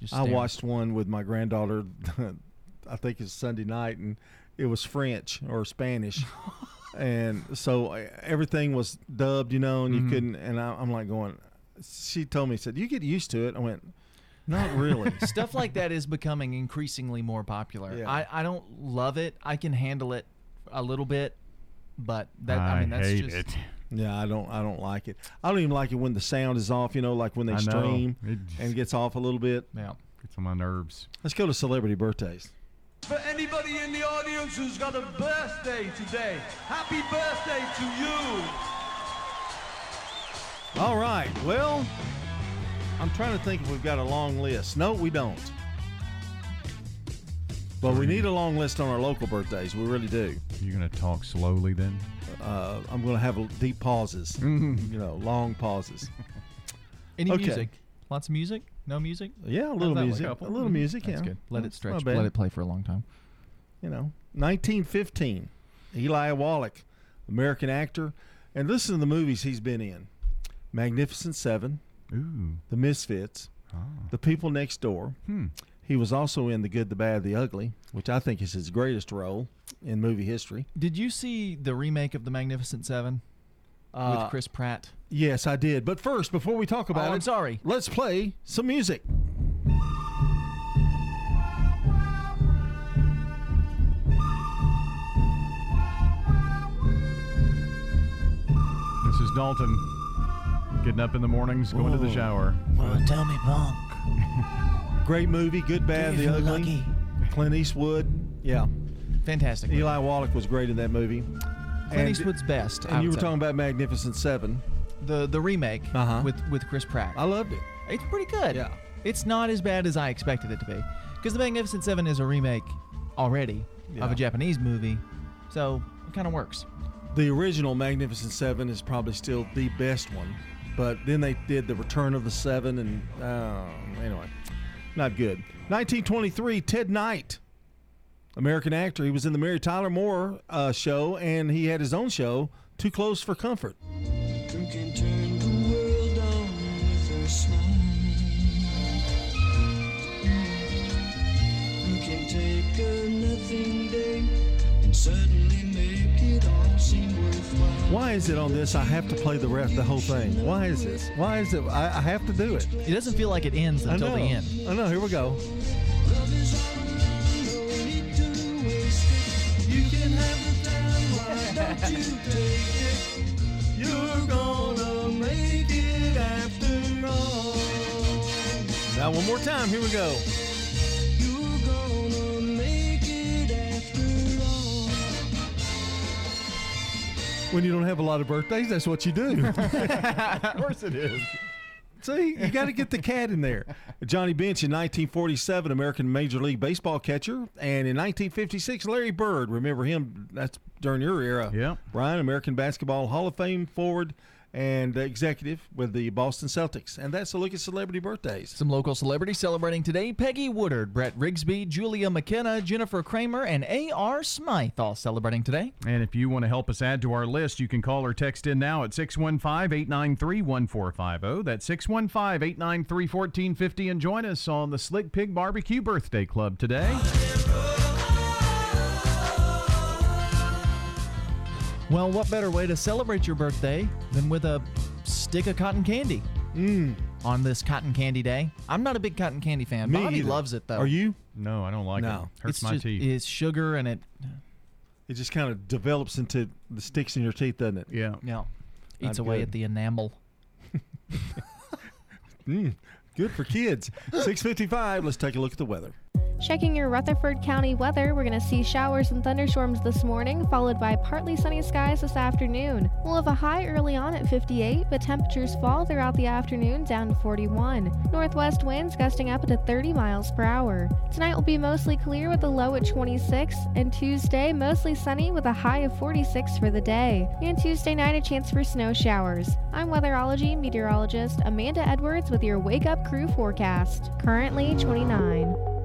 Just I watched one with my granddaughter. I think it's Sunday night, and it was French or Spanish, and so everything was dubbed, you know, and you mm-hmm. couldn't. And I, I'm like going. She told me, said, "You get used to it." I went, Not really. Stuff like that is becoming increasingly more popular. Yeah. I, I don't love it. I can handle it a little bit, but that I, I mean that's hate just it. Yeah, I don't. I don't like it. I don't even like it when the sound is off. You know, like when they I know. stream It and gets off a little bit. Yeah, gets on my nerves. Let's go to celebrity birthdays. For anybody in the audience who's got a birthday today, happy birthday to you. All right. Well, I'm trying to think if we've got a long list. No, we don't. But we need a long list on our local birthdays. We really do. You're gonna talk slowly then. Uh, I'm going to have deep pauses. you know, long pauses. any Okay. music. Lots of music. No music. Yeah, a How's little that look? music. A little music. That's yeah, good. Let it That's stretch. not bad. Let it play for a long time. you know, 1915, Eli Wallach, American actor, and listen to the movies he's been in: Magnificent Seven, Ooh. The Misfits, The People Next Door. Hmm. He was also in The Good, the Bad, the Ugly, which I think is his greatest role in movie history. Did you see the remake of The Magnificent Seven Uh, with Chris Pratt? Yes, I did. But first, before we talk about Oh, it, I'm sorry. Let's play some music. This is Dalton getting up in the mornings, going to the shower. Well, tell me, punk. Great movie, Good, Bad, the Ugly. lucky? Clint Eastwood. Yeah. Fantastic. Eli Wallach was great in that movie. Clint Eastwood's best. And I you would were say. talking about Magnificent Seven. the the remake Uh-huh. with with Chris Pratt. I loved it. It's pretty good. Yeah. It's not as bad as I expected it to be. Because The Magnificent Seven is a remake already of Yeah. a Japanese movie. So it kind of works. The original Magnificent Seven is probably still the best one, but then they did the Return of the Seven, and uh, anyway, not good. 1923, Ted Knight, American actor. He was in the Mary Tyler Moore uh, show, and he had his own show, Too Close for Comfort. Why is it on this? I have to play the rest, the whole thing. Why is this? Why is it? I, I have to do it. It doesn't feel like it ends until the end. I know. Here we go. Love is all around, no need to waste it. You can have the time, why don't you take it? You're gonna make it after all. Now, one more time. Here we go. When you don't have a lot of birthdays, that's what you do. of course it is. See, you got to get the cat in there. Johnny Bench in 1947, American Major League Baseball catcher, and in 1956, Larry Bird. Remember him? That's during your era. Yeah. Brian, American Basketball Hall of Fame forward and executive with the Boston Celtics. And that's a look at celebrity birthdays. Some local celebrities celebrating today Peggy Woodard, Brett Rigsby, Julia McKenna, Jennifer Kramer, and A.R. Smythe all celebrating today. And if you want to help us add to our list, you can call or text in now at 615 893 1450. That's 615 893 1450 and join us on the Slick Pig Barbecue Birthday Club today. Well, what better way to celebrate your birthday than with a stick of cotton candy? Mm. On this cotton candy day. I'm not a big cotton candy fan. Me Bobby either. loves it, though. Are you? No, I don't like No. it. Hurts it's my just, teeth. It's sugar and it. It just kind of develops into the sticks in your teeth, doesn't it? Yeah. Yeah. Not Eats away good. at the enamel. Mm, good for kids. 655, let's take a look at the weather. Checking your Rutherford County weather, we're going to see showers and thunderstorms this morning, followed by partly sunny skies this afternoon. We'll have a high early on at 58, but temperatures fall throughout the afternoon down to 41. Northwest winds gusting up to 30 miles per hour. Tonight will be mostly clear with a low at 26, and Tuesday mostly sunny with a high of 46 for the day. And Tuesday night, a chance for snow showers. I'm weatherology meteorologist Amanda Edwards with your Wake Up Crew forecast. Currently 29.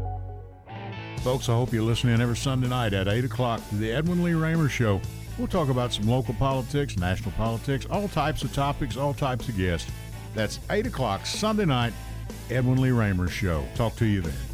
Folks, I hope you listen in every Sunday night at 8 o'clock to the Edwin Lee Raymer Show. We'll talk about some local politics, national politics, all types of topics, all types of guests. That's 8 o'clock Sunday night, Edwin Lee Raymer Show. Talk to you then.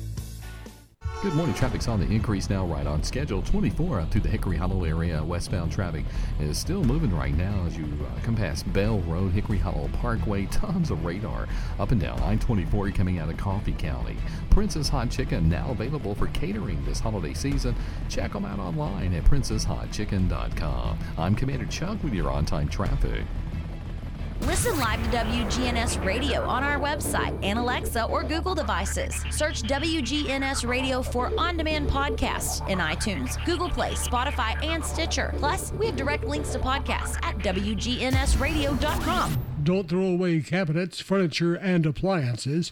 Good morning. Traffic's on the increase now, right on schedule. 24 up through the Hickory Hollow area. Westbound traffic is still moving right now as you uh, come past Bell Road, Hickory Hollow Parkway. Tons of radar up and down I-24 coming out of Coffee County. Prince's Hot Chicken now available for catering this holiday season. Check them out online at princeshotchicken.com. I'm Commander Chuck with your on-time traffic. Listen live to WGNS Radio on our website and Alexa or Google devices. Search WGNS Radio for on demand podcasts in iTunes, Google Play, Spotify, and Stitcher. Plus, we have direct links to podcasts at WGNSradio.com. Don't throw away cabinets, furniture, and appliances.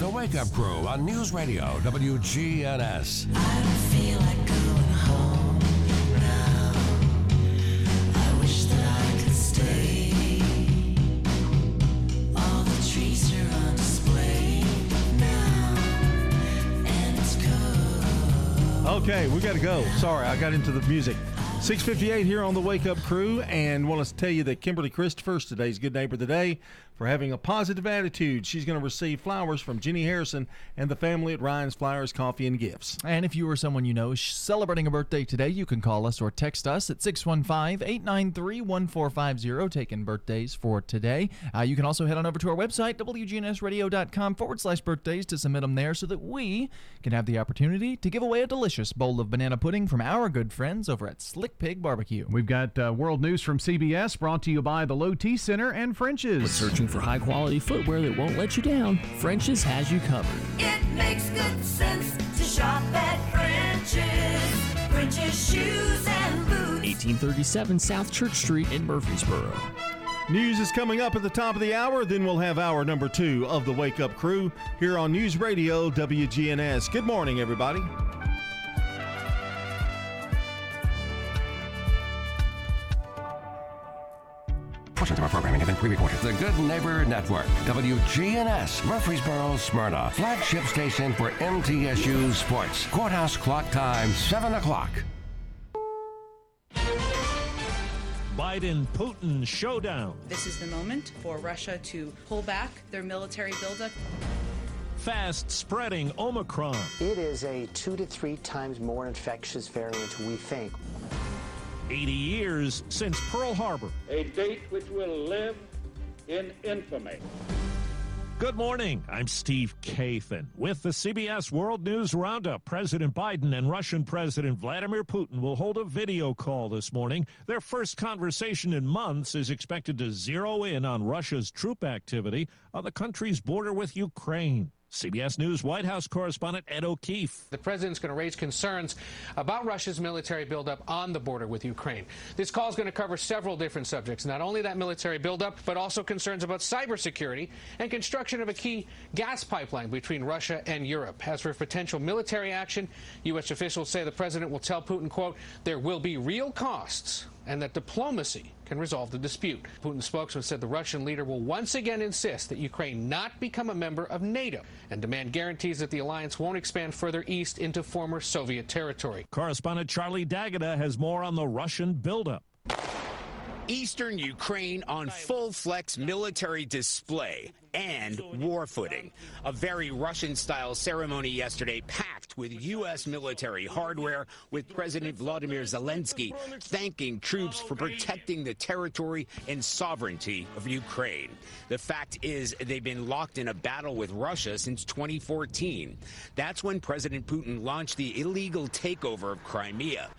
The Wake Up Crew on News Radio WGNS. Okay, we got to go. Sorry, I got into the music. 658 here on the Wake Up Crew, and want to tell you that Kimberly Christopher's today's Good Neighbor of the Day for having a positive attitude. She's going to receive flowers from Jenny Harrison and the family at Ryan's Flowers, Coffee, and Gifts. And if you or someone you know is celebrating a birthday today, you can call us or text us at 615 893 1450, taking birthdays for today. Uh, you can also head on over to our website, WGNSradio.com forward slash birthdays, to submit them there so that we can have the opportunity to give away a delicious bowl of banana pudding from our good friends over at Slick Pig Barbecue. We've got uh, world news from CBS brought to you by the Low T Center and French's. Searching for high quality footwear that won't let you down, French's has you covered. It makes good sense to shop at French's. French's shoes and boots. 1837 South Church Street in Murfreesboro. News is coming up at the top of the hour. Then we'll have hour number two of the Wake Up Crew here on News Radio WGNS. Good morning, everybody. Of our programming have been pre-recorded. The Good Neighbor Network, WGNS, Murfreesboro, Smyrna, flagship station for MTSU Sports. Courthouse clock time, 7 o'clock. Biden Putin showdown. This is the moment for Russia to pull back their military buildup. Fast spreading Omicron. It is a two to three times more infectious variant, we think. 80 years since Pearl Harbor. A date which will live in infamy. Good morning. I'm Steve Kathan. With the CBS World News Roundup, President Biden and Russian President Vladimir Putin will hold a video call this morning. Their first conversation in months is expected to zero in on Russia's troop activity on the country's border with Ukraine. CBS News White House correspondent Ed O'Keefe. The president's going to raise concerns about Russia's military buildup on the border with Ukraine. This call is going to cover several different subjects, not only that military buildup, but also concerns about cybersecurity and construction of a key gas pipeline between Russia and Europe. As for potential military action, U.S. officials say the president will tell Putin, quote, there will be real costs and that diplomacy can resolve the dispute. Putin's spokesman said the Russian leader will once again insist that Ukraine not become a member of NATO and demand guarantees that the alliance won't expand further east into former Soviet territory. Correspondent Charlie D'Agata has more on the Russian buildup. Eastern Ukraine on full flex military display and war footing. A very Russian style ceremony yesterday packed with U.S. military hardware, with President Vladimir Zelensky thanking troops for protecting the territory and sovereignty of Ukraine. The fact is, they've been locked in a battle with Russia since 2014. That's when President Putin launched the illegal takeover of Crimea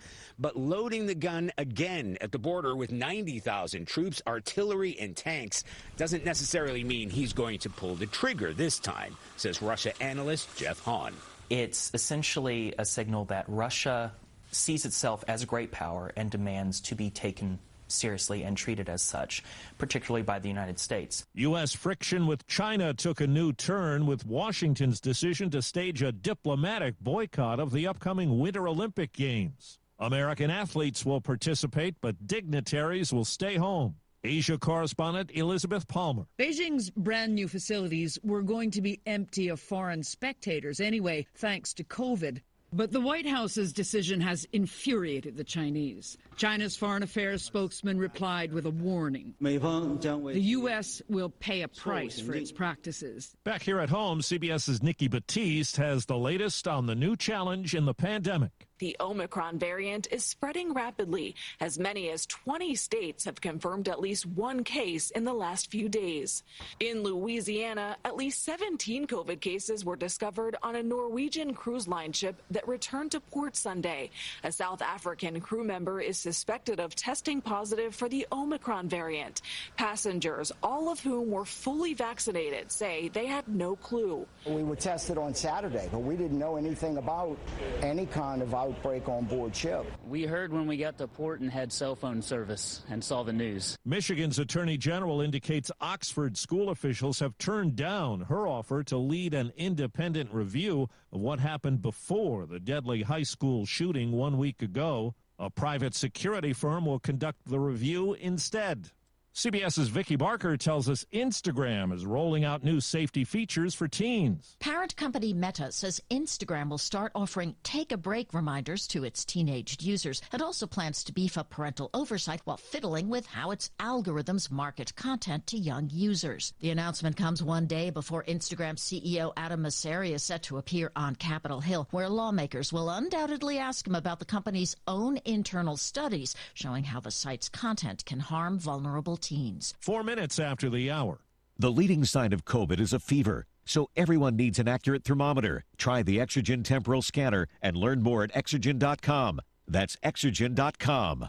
but loading the gun again at the border with 90,000 troops, artillery, and tanks doesn't necessarily mean he's going to pull the trigger this time, says Russia analyst Jeff Hahn. It's essentially a signal that Russia sees itself as a great power and demands to be taken seriously and treated as such, particularly by the United States. U.S. friction with China took a new turn with Washington's decision to stage a diplomatic boycott of the upcoming Winter Olympic Games. American athletes will participate, but dignitaries will stay home. Asia correspondent Elizabeth Palmer. Beijing's brand new facilities were going to be empty of foreign spectators anyway, thanks to COVID. But the White House's decision has infuriated the Chinese. China's foreign affairs spokesman replied with a warning. The U.S. will pay a price for its practices. Back here at home, CBS's Nikki Battiste has the latest on the new challenge in the pandemic. The Omicron variant is spreading rapidly. As many as 20 states have confirmed at least one case in the last few days. In Louisiana, at least 17 COVID cases were discovered on a Norwegian cruise line ship that returned to port Sunday. A South African crew member is suspected of testing positive for the Omicron variant. Passengers, all of whom were fully vaccinated, say they had no clue. We were tested on Saturday, but we didn't know anything about any kind of outbreak on board ship. We heard when we got to port and had cell phone service and saw the news. Michigan's Attorney General indicates Oxford school officials have turned down her offer to lead an independent review of what happened before the deadly high school shooting one week ago. A private security firm will conduct the review instead. CBS's Vicki Barker tells us Instagram is rolling out new safety features for teens. Parent company Meta says Instagram will start offering take a break reminders to its teenaged users and also plans to beef up parental oversight while fiddling with how its algorithms market content to young users. The announcement comes one day before Instagram CEO Adam Mosseri is set to appear on Capitol Hill, where lawmakers will undoubtedly ask him about the company's own internal studies showing how the site's content can harm vulnerable teens. Four minutes after the hour. The leading sign of COVID is a fever, so everyone needs an accurate thermometer. Try the Exergen temporal scanner and learn more at exergen.com. That's exergen.com.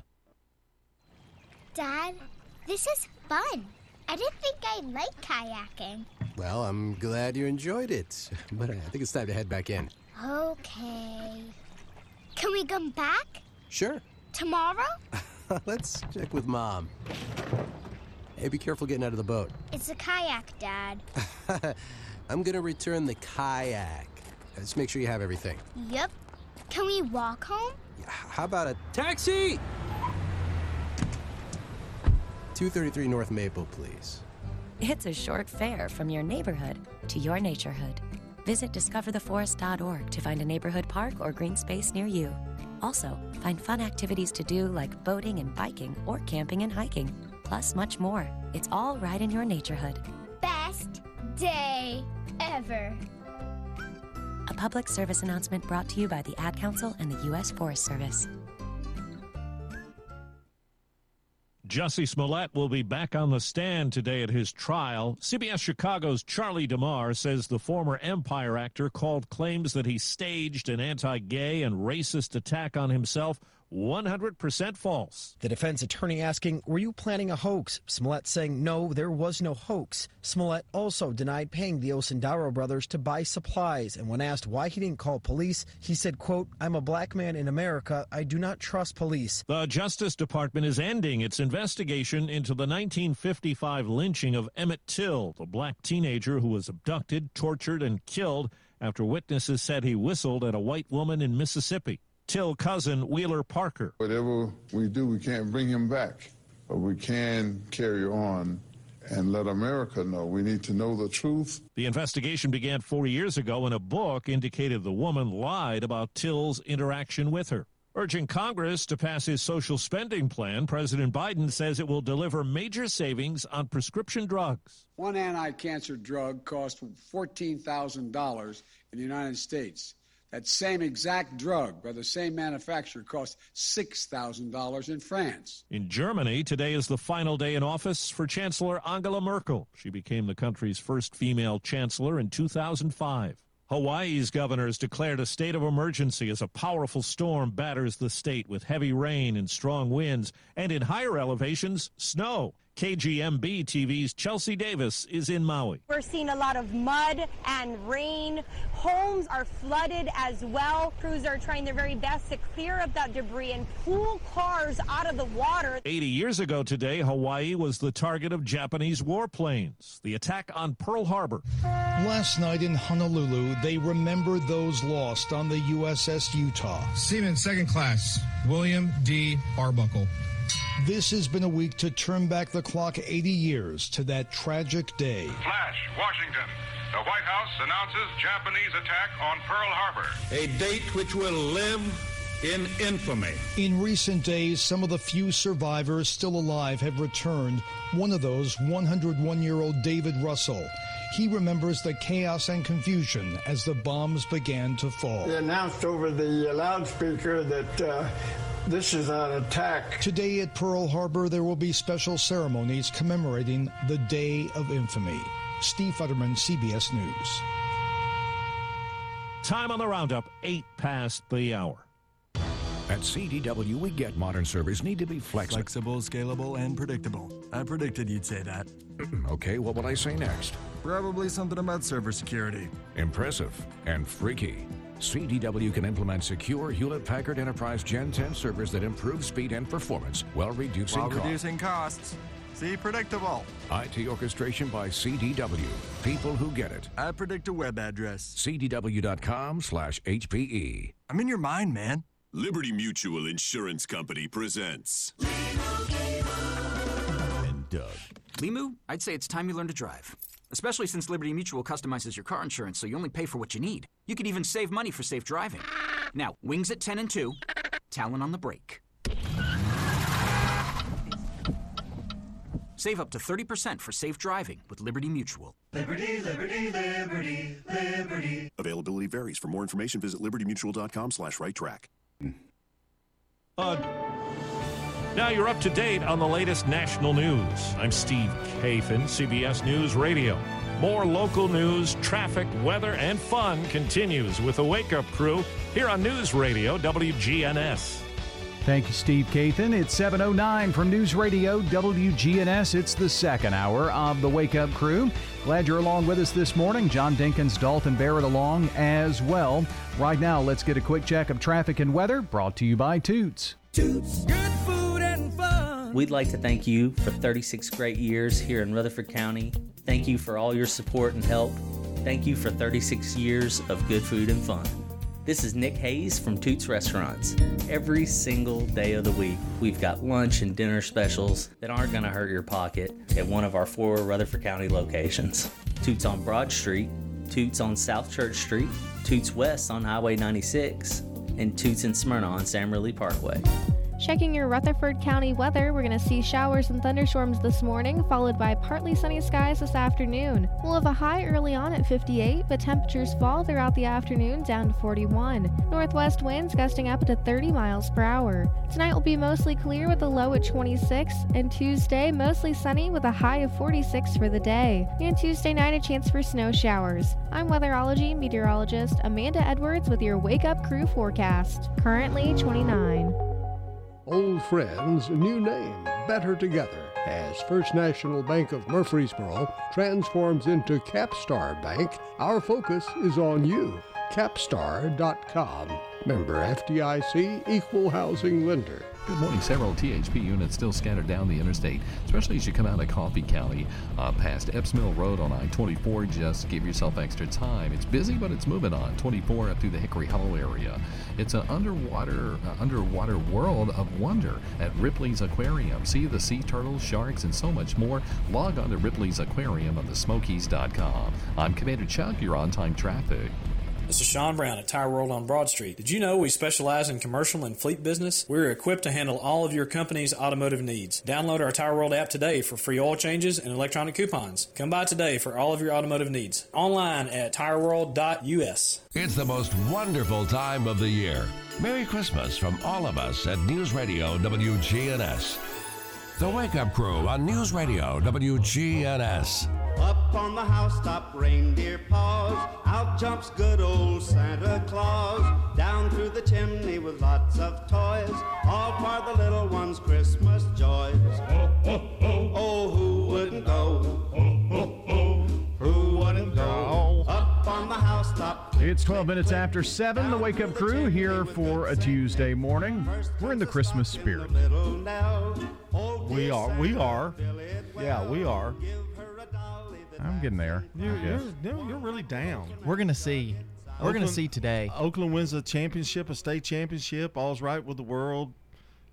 Dad, this is fun. I didn't think I'd like kayaking. Well, I'm glad you enjoyed it, but I think it's time to head back in. Okay. Can we come back? Sure. Tomorrow? Let's check with Mom. Hey, be careful getting out of the boat. It's a kayak, Dad. I'm gonna return the kayak. Uh, just make sure you have everything. Yep. Can we walk home? How about a taxi? 233 North Maple, please. It's a short fare from your neighborhood to your naturehood. Visit discovertheforest.org to find a neighborhood park or green space near you. Also, find fun activities to do like boating and biking or camping and hiking, plus much more. It's all right in your naturehood. Best day ever. A public service announcement brought to you by the Ad Council and the U.S. Forest Service. Jussie Smollett will be back on the stand today at his trial. CBS Chicago's Charlie DeMar says the former Empire actor called claims that he staged an anti gay and racist attack on himself 100% false. The defense attorney asking, Were you planning a hoax? Smollett saying, No, there was no hoax. Smollett also denied paying the Osundairo brothers to buy supplies. And when asked why he didn't call police, he said, quote, I'm a black man in America. I do not trust police. The Justice Department is ending its investigation into the 1955 lynching of Emmett Till, the black teenager who was abducted, tortured, and killed after witnesses said he whistled at a white woman in Mississippi. Till cousin Wheeler Parker. Whatever we do, we can't bring him back, but we can carry on and let America know. We need to know the truth. The investigation began four years ago when a book indicated the woman lied about Till's interaction with her. Urging Congress to pass his social spending plan, President Biden says it will deliver major savings on prescription drugs. One anti cancer drug costs $14,000 in the United States. That same exact drug by the same manufacturer costs $6,000 in France. In Germany, today is the final day in office for Chancellor Angela Merkel. She became the country's first female chancellor in 2005. Hawaii's governors declared a state of emergency as a powerful storm batters the state with heavy rain and strong winds, and in higher elevations, snow. KGMB TV's Chelsea Davis is in Maui. We're seeing a lot of mud and rain. Homes are flooded as well. Crews are trying their very best to clear up that debris and pull cars out of the water. 80 years ago today, Hawaii was the target of Japanese warplanes. The attack on Pearl Harbor. Last night in Honolulu, they remembered those lost on the USS Utah. Seaman Second Class, William D. Arbuckle. This has been a week to turn back the clock 80 years to that tragic day. Flash, Washington. The White House announces Japanese attack on Pearl Harbor. A date which will live in infamy. In recent days, some of the few survivors still alive have returned. One of those, 101 year old David Russell. He remembers the chaos and confusion as the bombs began to fall. They announced over the loudspeaker that uh, this is an attack. Today at Pearl Harbor, there will be special ceremonies commemorating the Day of Infamy. Steve Futterman, CBS News. Time on the roundup, 8 past the hour. At CDW, we get modern servers need to be flexible. Flexible, scalable, and predictable. I predicted you'd say that. okay, what would I say next? Probably something about server security. Impressive and freaky. CDW can implement secure Hewlett Packard Enterprise Gen 10 servers that improve speed and performance while reducing while costs. reducing costs. See, predictable. IT orchestration by CDW. People who get it. I predict a web address. CDW.com slash HPE. I'm in your mind, man. Liberty Mutual Insurance Company presents. And Doug. Limu, I'd say it's time you learn to drive. Especially since Liberty Mutual customizes your car insurance so you only pay for what you need. You could even save money for safe driving. Now, wings at 10 and 2, Talon on the brake. Save up to 30% for safe driving with Liberty Mutual. Liberty, liberty, liberty, liberty. Availability varies. For more information, visit libertymutual.com slash right track. Uh, now you're up to date on the latest national news. I'm Steve Kathan, CBS News Radio. More local news, traffic, weather, and fun continues with the Wake Up Crew here on News Radio WGNS. Thank you, Steve Kathan. It's 7.09 from News Radio WGNS. It's the second hour of the Wake Up Crew. Glad you're along with us this morning. John Dinkins, Dalton Barrett along as well. Right now, let's get a quick check of traffic and weather brought to you by Toots. Toots, good food and fun. We'd like to thank you for 36 great years here in Rutherford County. Thank you for all your support and help. Thank you for 36 years of good food and fun. This is Nick Hayes from Toots Restaurants. Every single day of the week, we've got lunch and dinner specials that aren't going to hurt your pocket at one of our four Rutherford County locations Toots on Broad Street, Toots on South Church Street, Toots West on Highway 96, and Toots in Smyrna on Sam Ridley Parkway. Checking your Rutherford County weather, we're going to see showers and thunderstorms this morning, followed by partly sunny skies this afternoon. We'll have a high early on at 58, but temperatures fall throughout the afternoon down to 41. Northwest winds gusting up to 30 miles per hour. Tonight will be mostly clear with a low at 26, and Tuesday mostly sunny with a high of 46 for the day. And Tuesday night, a chance for snow showers. I'm weatherology meteorologist Amanda Edwards with your Wake Up Crew forecast. Currently 29. Old friends, new name, better together. As First National Bank of Murfreesboro transforms into Capstar Bank, our focus is on you. Capstar.com. Member FDIC, equal housing lender. Good morning. Several THP units still scattered down the interstate, especially as you come out of Coffee County uh, past Epps Mill Road on I 24. Just give yourself extra time. It's busy, but it's moving on. 24 up through the Hickory Hollow area. It's an underwater uh, underwater world of wonder at Ripley's Aquarium. See the sea turtles, sharks, and so much more. Log on to Ripley's Aquarium on the Smokies.com. I'm Commander Chuck. You're on time traffic. This is Sean Brown at Tire World on Broad Street. Did you know we specialize in commercial and fleet business? We're equipped to handle all of your company's automotive needs. Download our Tire World app today for free oil changes and electronic coupons. Come by today for all of your automotive needs. Online at tireworld.us. It's the most wonderful time of the year. Merry Christmas from all of us at News Radio WGNS. The Wake Up Crew on News Radio WGNS. Up on the housetop, reindeer paws. Out jumps good old Santa Claus. Down through the chimney with lots of toys. All for the little ones' Christmas joys. Oh, who wouldn't go? Who wouldn't go? Up on the housetop. It's 12 minutes after 7. The Wake Up Crew here for a Tuesday morning. We're in the Christmas spirit. We are. We are. Yeah, we are. I'm getting there. You're, you're, you're, you're really down. We're gonna see. We're gonna see today. Oakland wins a championship, a state championship. All's right with the world.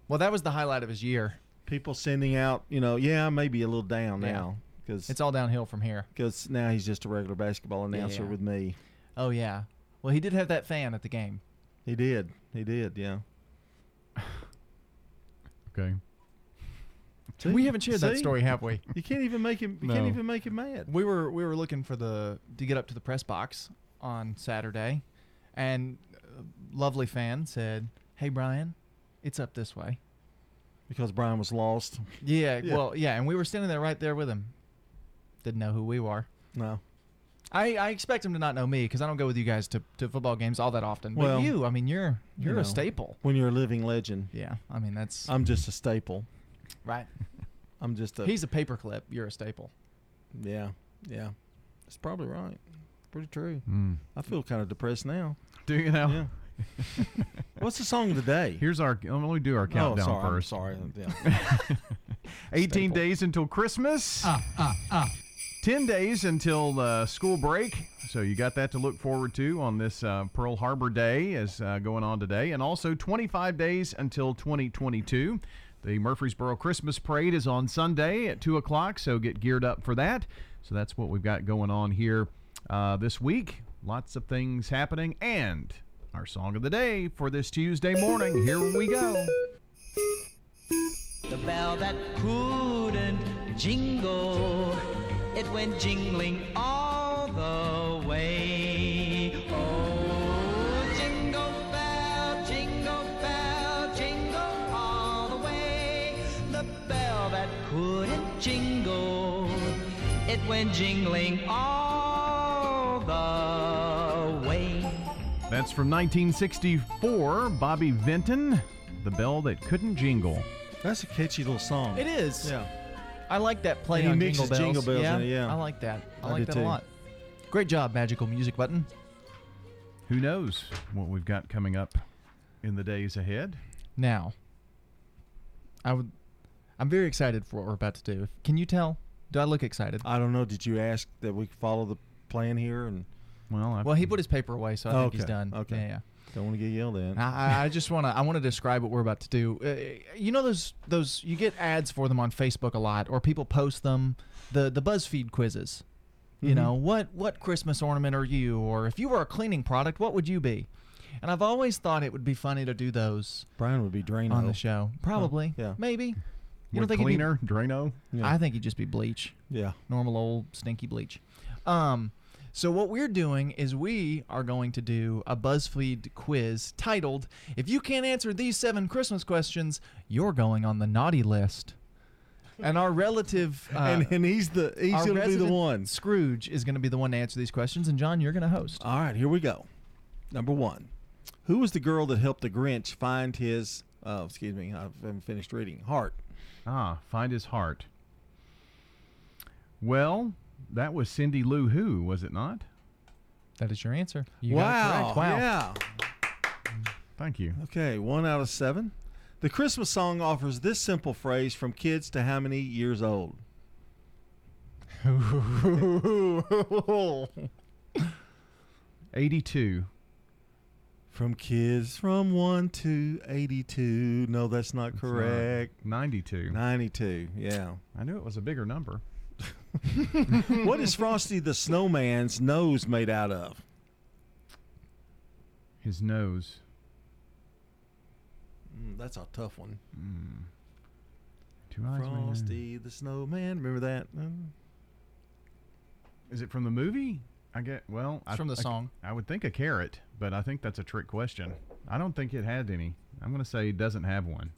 Well, that was the highlight of his year. People sending out, you know, yeah, maybe a little down Yeah. now because It's all downhill from here. because now he's just a regular basketball Yeah, announcer yeah. with me. Oh yeah. Well, he did have that fan at the game. He did. He did. Yeah. Okay. We haven't shared that See? story, have we? You can't even make him. You can't even make him mad. We were we were looking for the to get up to the press box on Saturday, and a lovely fan said, "Hey Brian, it's up this way." Because Brian was lost. Yeah, Yeah. well, yeah, and we were standing there right there with him. Didn't know who we were. No. I, I expect him to not know me because I don't go with you guys to, to football games all that often. But Well, you, I mean, you're you you're know, a staple. When you're a living legend. Yeah, I mean that's I'm just a staple. Right. I'm just a. He's a paperclip. You're a staple. Yeah. Yeah. That's probably right. Pretty true. Mm. I feel kind of depressed now. Do you know? Yeah. What's the song of the day? Here's our. Let me do our countdown oh, sorry, I'm first. sorry. Yeah. 18 days until Christmas. Ah, ah, ah. 10 days until uh, school break. So you got that to look forward to on this uh, Pearl Harbor Day as uh, going on today. And also 25 days until 2022. The Murfreesboro Christmas Parade is on Sunday at 2 o'clock, so get geared up for that. So that's what we've got going on here uh, this week. Lots of things happening. And our song of the day for this Tuesday morning. Here we go. The bell that couldn't jingle, it went jingling all the way. It went jingling all the way. That's from 1964, Bobby Vinton, The Bell That Couldn't Jingle. That's a catchy little song. It is. Yeah. I like that play And he on mixes Jingle Bells. Jingle Bells yeah, in it, yeah. I like that. I, I like that too. a lot. Great job, magical music button. Who knows what we've got coming up in the days ahead? Now, I would. I'm very excited for what we're about to do. Can you tell? Do I look excited? I don't know. Did you ask that we follow the plan here? And well, I, Well, he put his paper away, so I think he's done. okay. Yeah, yeah. don't want to get yelled at. I, I- I just want to. I want to describe what we're about to do. Uh, you know those those you get ads for them on Facebook a lot, or people post them. The the BuzzFeed quizzes. You Mhm. know what what Christmas ornament are you, or if you were a cleaning product, what would you be? And I've always thought it would be funny to do those Brian would be Drano on the show. Probably, yeah. maybe. You don't think he'd be- cleaner, Drano? I think he'd just be bleach. Yeah. Normal old stinky bleach. Um, so what we're doing is we are going to do a BuzzFeed quiz titled "If you can't answer these seven Christmas questions, you're going on the naughty list." And our relative, uh, and and he's the he's going to be the one. Scrooge is going to be the one to answer these questions, and John, you're going to host. All right, here we go. Number one, who was the girl that helped the Grinch find his Uh, excuse me, I haven't finished reading. Heart. Ah, find his heart. Well, that was Cindy Lou Who, was it not? That is your answer. You wow. got. Wow. Yeah. Thank you. Okay, one out of seven. The Christmas song offers this simple phrase from kids to how many years old? 82. From kids from 1 to 82. No, that's not It's not. correct. 92. 92, yeah. I knew it was a bigger number. what is Frosty the Snowman's nose made out of? His nose. Mm, that's a tough one. Two eyes. man. Frosty the Snowman. Remember that? Mm. Is it from the movie? I get well. It's I, from the I- song. I would think a carrot, but I think that's a trick question. I don't think it had any. I'm going to say it doesn't have one.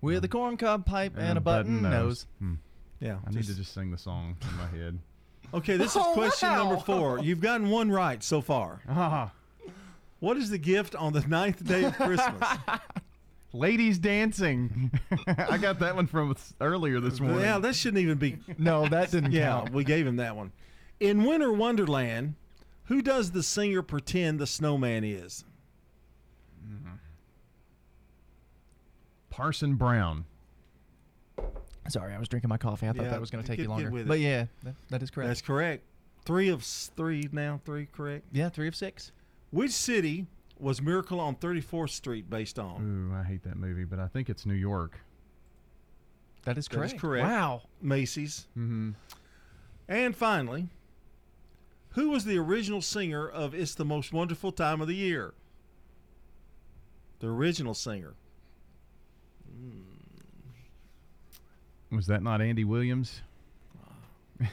With a corncob pipe and, a button, nose. Hmm. Yeah. I need to just- just sing the song in my head. Okay, this is Oh, question wow. number four. You've gotten one right so far. Ah, What is the gift on the ninth day of Christmas? ladies dancing. I got that one from earlier this morning. yeah, that shouldn't even be. No, that didn't Yeah, count. we gave him that one. In Winter Wonderland, who does the singer pretend the snowman is? Parson Brown. Sorry, I was drinking my coffee. I thought Yeah, that was going to take get- you longer. But yeah, that, that is correct. That's correct. Three of three now. Three correct. yeah, three of six. Which city was Miracle on 34th Street based on? Ooh, I hate that movie, but I think it's New York. That is correct. is correct. Wow. Macy's. Mm-hmm. And finally, who was the original singer of It's the Most Wonderful Time of the Year? The original singer. Hmm. Was that not Andy Williams?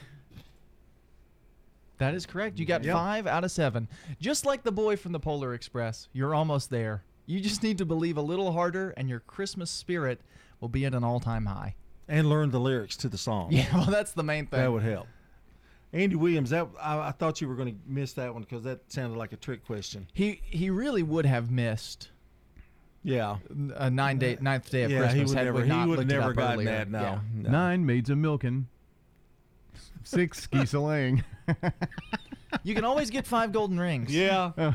That is correct. You got Yep. five out of seven. Just like the boy from the Polar Express, you're almost there. You just need to believe a little harder, and your Christmas spirit will be at an all-time high. And learn the lyrics to the song. Yeah, well, that's the main thing. That would help. Andy Williams, that I, I thought you were going to miss that one because that sounded like a trick question. He he really would have missed Yeah. a nine day ninth day of Yeah, Christmas he would had never. we He would looked never up gotten earlier. that. No. Yeah. no. Nine maids a milking. Six geese a laying. You can always get five golden rings. Yeah.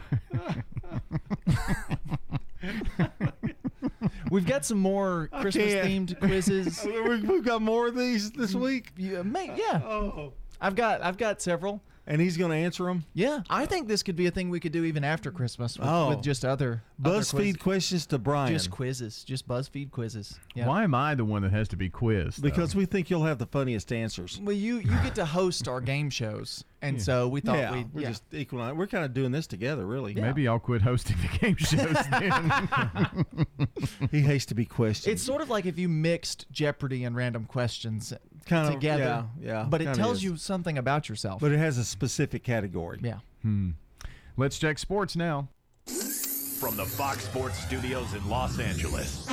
We've got some more Christmas themed quizzes. We- We've got more of these this mm, week. Yeah, mate, yeah. Oh. I've got I've got several. And he's going to answer them. Yeah, I think this could be a thing we could do even after Christmas with, Oh. with just other other BuzzFeed quiz- questions to Brian. just quizzes, just BuzzFeed quizzes. Yeah. Why am I the one that has to be quizzed? though? because we think you'll have the funniest answers. Well, you you get to host our game shows, and Yeah. so we thought yeah, we'd we're yeah. just equal. We're kind of doing this together, really. maybe I'll quit hosting the game shows then. He hates to be questioned. It's sort of like if you mixed Jeopardy and random questions Kind of- together. yeah, yeah, But it tells is. you something about yourself. but it has a specific category. yeah. hmm. Let's check sports now. From the Fox Sports Studios in Los Angeles,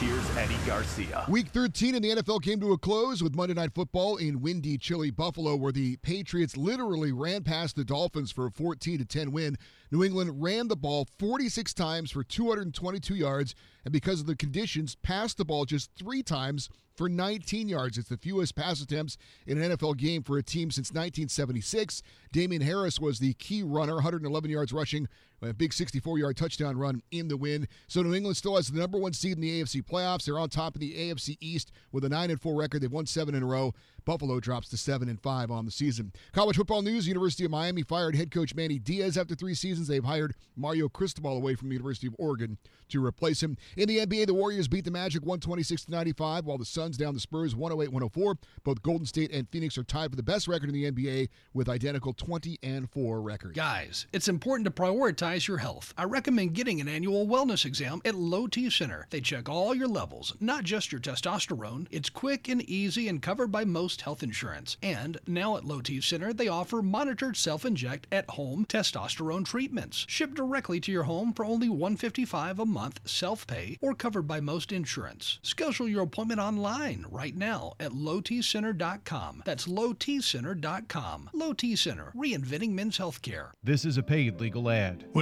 here's Eddie Garcia. Week 13 in the NFL came to a close with Monday Night Football in windy, chilly Buffalo, where the Patriots literally ran past the Dolphins for a 14 to 10 win. New England ran the ball 46 times for 222 yards, and because of the conditions, passed the ball just three times for 19 yards. It's the fewest pass attempts in an NFL game for a team since 1976. Damien Harris was the key runner, 111 yards rushing, a big 64 yard touchdown run in the win. So New England still has the number one seed in the AFC playoffs. They're on top of the AFC East with a 9 and 4 record. They've won seven in a row. Buffalo drops to 7 and 5 on the season. College football news University of Miami fired head coach Manny Diaz after three seasons. They've hired Mario Cristobal away from the University of Oregon to replace him. In the NBA, the Warriors beat the Magic 126 to 95, while the Suns down the Spurs 108 104. Both Golden State and Phoenix are tied for the best record in the NBA with identical 20 and 4 records. Guys, it's important to prioritize your health. I recommend getting an annual wellness exam at Low T Center. They check all your levels, not just your testosterone. It's quick and easy and covered by most health insurance. And now at Low T Center, they offer monitored self inject at home testosterone treatments. Shipped directly to your home for only 155 a month self-pay or covered by most insurance. Schedule your appointment online right now at lowtcenter.com. That's lowtcenter.com. Low T Center, reinventing men's healthcare. This is a paid legal ad. When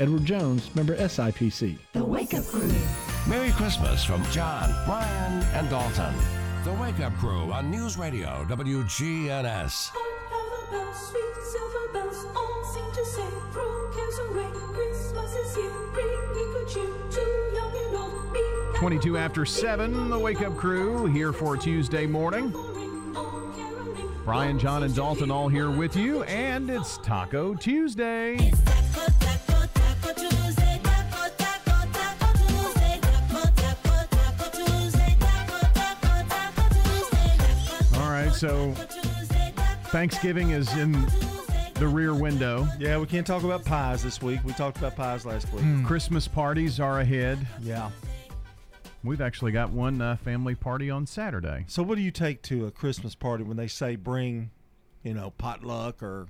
Edward Jones, member SIPC. The Wake Up Crew. Merry Christmas from John, Brian, and Dalton. The Wake Up Crew on News Radio WGNS. How the bells, sweet silver bells, all seem to say, throw cares away. Christmas is here, bringing good cheer to young and old. Be 22 after 7, the Wake Up Crew here for Tuesday morning. Brian, John, and Dalton all here with you, and it's Taco Tuesday. Right, so Thanksgiving is in the rear window. Yeah, we can't talk about pies this week. We talked about pies last week. Hmm. Christmas parties are ahead. Yeah. We've actually got one uh, family party on Saturday. So, what do you take to a Christmas party when they say bring, you know, potluck or,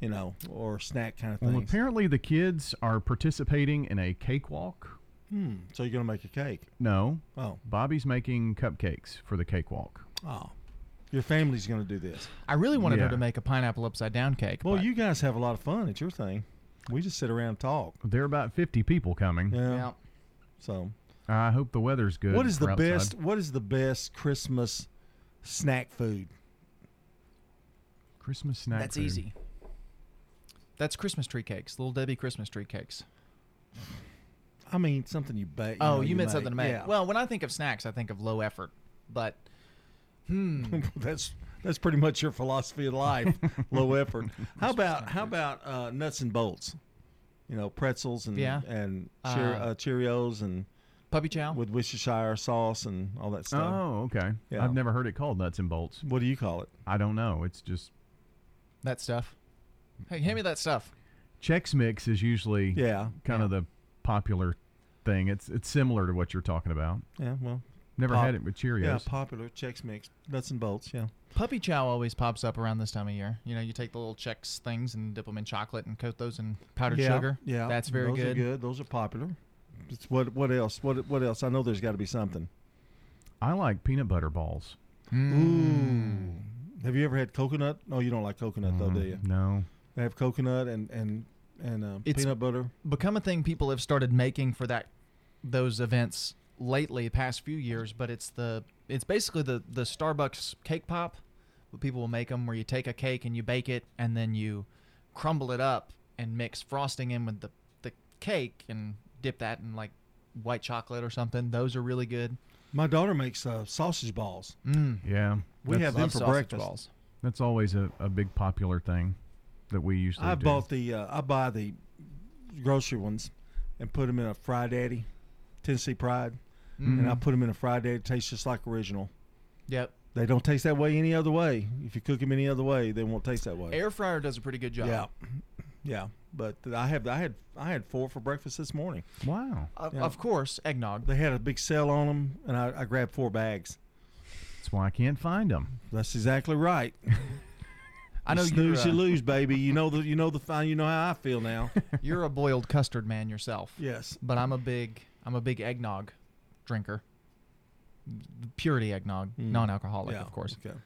you know, or snack kind of things? Well, apparently the kids are participating in a cakewalk. Hmm. So you're gonna make a cake? No. Oh. Bobby's making cupcakes for the cakewalk. Oh. Your family's gonna do this. I really wanted Yeah. her to make a pineapple upside down cake. Well, but- you guys have a lot of fun at your thing. We just sit around and talk. There are about 50 people coming. Yeah. So, I hope the weather's good. what is for the outside. best? What is the best Christmas snack food? Christmas snack That's food? easy. That's Christmas tree cakes, little Debbie Christmas tree cakes. I mean, something you bake. oh, know, you, meant make. something to make. Yeah. Well, when I think of snacks, I think of low effort. But hmm, that's that's pretty much your philosophy of life. Low effort. How about how about uh, nuts and bolts? You know, pretzels and Yeah. and cheer, Uh, uh, Cheerios and puppy chow with Worcestershire sauce and all that stuff. Oh, okay. Yeah. I've never heard it called nuts and bolts. What do you call it? I don't know. It's just that stuff. Hey, hand me that stuff. Chex Mix is usually Yeah. kind of the popular thing. It's it's similar to what you're talking about. Yeah, well, Never pop- had it with Cheerios. Yeah, popular Chex Mix nuts and bolts. Yeah. Puppy chow always pops up around this time of year. You know, you take the little Chex things and dip them in chocolate and coat those in powdered yeah, sugar. Yeah, that's very those good. Are good. Those are popular. It's what what else? What what else? I know there's got to be something. I like peanut butter balls. Ooh. Have you ever had coconut? No, you don't like coconut though, do you? Mm, No. They have coconut and and and uh, It's peanut butter. become a thing people have started making for that those events lately, past few years. But it's the it's basically the the Starbucks cake pop. But people will make them where you take a cake and you bake it, and then you crumble it up and mix frosting in with the the cake and dip that in like white chocolate or something. Those are really good. My daughter makes uh, sausage balls. Mm. Yeah. We that's- have them for breakfast. balls. That's always a, a big popular thing that we usually I do. bought the uh, I buy the grocery ones and put them in a Fry Daddy, Tennessee Pride, and I Mhm. put them in a Fry Daddy. It tastes just like original. Yep. They don't taste that way any other way. If you cook them any other way, they won't taste that way. Air fryer does a pretty good job. Yeah. Yeah, but I have I had I had four for breakfast this morning. Wow. Of, Yeah. of course, eggnog. They had a big sale on them, and I, I grabbed four bags. That's why I can't find them. That's exactly right. I know you you're, snooze, you uh, lose, baby. You know the you know the fine. You know how I feel now. You're a boiled custard man yourself. Yes. But I'm a big I'm a big eggnog drinker. Purity eggnog, Mm. non-alcoholic, Yeah, of course. okay.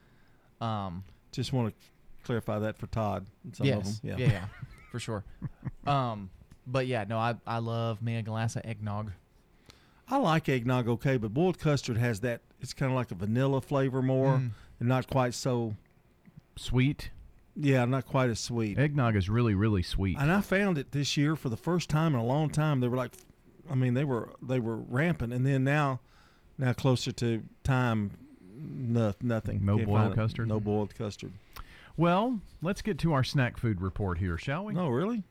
Um, Just want to clarify that for Todd. Some yes, of them. Yeah. yeah, yeah, for sure. Um, but yeah, no, I I love me a glass of eggnog. I like eggnog okay, but boiled custard has that. It's kind of like a vanilla flavor more, Mm. and not quite so Sweet. Yeah, not quite as sweet. Eggnog is really, really sweet. And I found it this year for the first time in a long time. They were like, I mean, they were they were rampant, and then now, now closer to time, no, nothing. No Can't boiled custard? No boiled custard. Well, let's get to our snack food report here, shall we? No, really.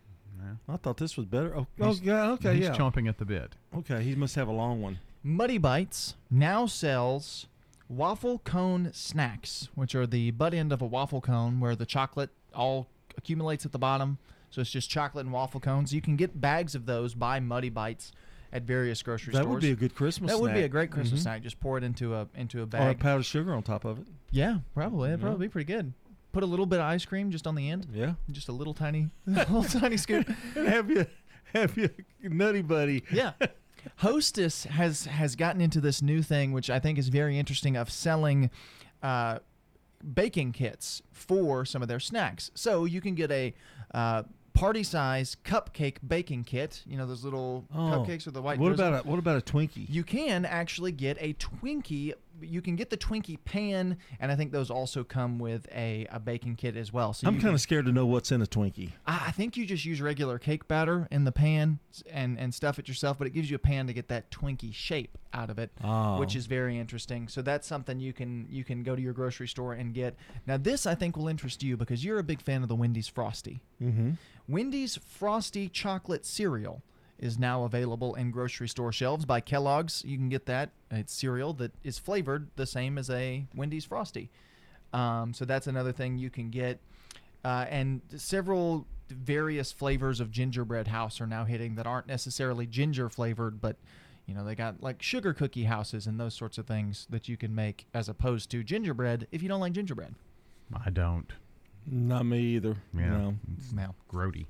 I thought this was better. Oh, oh He's- yeah, okay, he's yeah. chomping at the bit. Okay, he must have a long one. Muddy Bites now sells waffle cone snacks, which are the butt end of a waffle cone where the chocolate all accumulates at the bottom. So it's just chocolate and waffle cones. You can get bags of those by Muddy Bites at various grocery That stores. That would be a good Christmas That would be a great Christmas Mhm. snack. Just pour it into a into a bag. Or a powdered sugar on top of it. yeah, probably. That'd Yeah. probably be pretty good. Put a little bit of ice cream just on the end. Yeah. Just a little tiny, little tiny scoop. have you have you nutty buddy? Yeah. Hostess has has gotten into this new thing, which I think is very interesting, of selling uh, baking kits for some of their snacks. So you can get a uh, party size cupcake baking kit. You know those little oh. cupcakes with the white. Oh. What drizzle. about a what about a Twinkie? You can actually get a Twinkie. You can get the Twinkie pan, and I think those also come with a, a baking kit as well. So I'm kind of scared to know what's in a Twinkie. I I think you just use regular cake batter in the pan and, and stuff it yourself, but it gives you a pan to get that Twinkie shape out of it, Oh. which is very interesting. So that's something you can you can go to your grocery store and get. Now this I think will interest you because you're a big fan of the Wendy's Frosty. Mm-hmm. Wendy's Frosty chocolate cereal is now available in grocery store shelves by Kellogg's. You can get that. It's cereal that is flavored the same as a Wendy's Frosty. Um, so that's another thing you can get. Uh, and several various flavors of gingerbread house are now hitting that aren't necessarily ginger flavored, but you know they got like sugar cookie houses and those sorts of things that you can make as opposed to gingerbread if you don't like gingerbread. I don't. Not me either. Yeah. No. It's grody.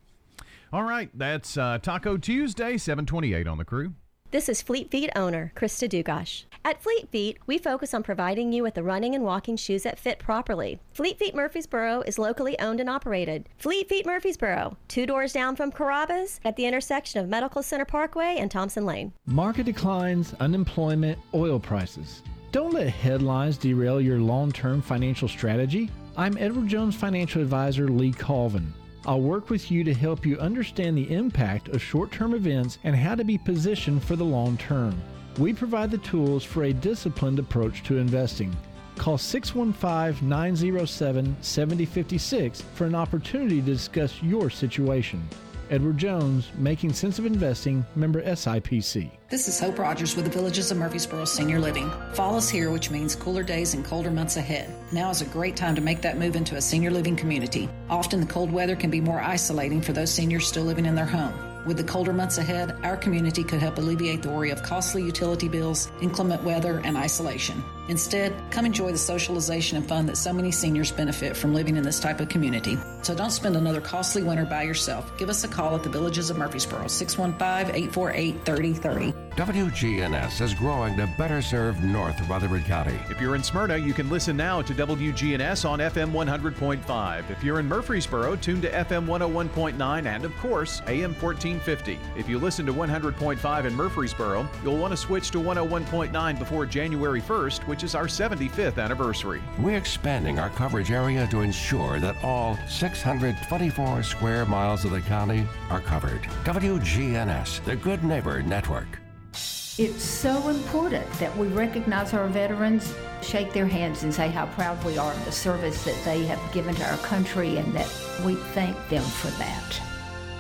All right, that's uh, Taco Tuesday, 728 on the crew. This is Fleet Feet owner Krista Dugash. At Fleet Feet, we focus on providing you with the running and walking shoes that fit properly. Fleet Feet Murfreesboro is locally owned and operated. Fleet Feet Murfreesboro, two doors down from Carrabba's at the intersection of Medical Center Parkway and Thompson Lane. Market declines, unemployment, oil prices. Don't let headlines derail your long term financial strategy. I'm Edward Jones financial advisor Lee Colvin. I'll work with you to help you understand the impact of short term events and how to be positioned for the long term. We provide the tools for a disciplined approach to investing. Call 615 907 7056 for an opportunity to discuss your situation. Edward Jones, Making Sense of Investing, member SIPC. This is Hope Rogers with the Villages of Murfreesboro Senior Living. Fall is here, which means cooler days and colder months ahead. Now is a great time to make that move into a senior living community. Often the cold weather can be more isolating for those seniors still living in their home. With the colder months ahead, our community could help alleviate the worry of costly utility bills, inclement weather, and isolation. Instead, come enjoy the socialization and fun that so many seniors benefit from living in this type of community. So don't spend another costly winter by yourself. Give us a call at the Villages of Murfreesboro, 615 848 3030. WGNS is growing to better serve North Rutherford County. If you're in Smyrna, you can listen now to WGNS on FM 100.5. If you're in Murfreesboro, tune to FM 101.9 and, of course, AM 1450. If you listen to 100.5 in Murfreesboro, you'll want to switch to 101.9 before January 1st, which is our 75th anniversary. We're expanding our coverage area to ensure that all 624 square miles of the county are covered. WGNS, the Good Neighbor Network. It's so important that we recognize our veterans, shake their hands, and say how proud we are of the service that they have given to our country and that we thank them for that.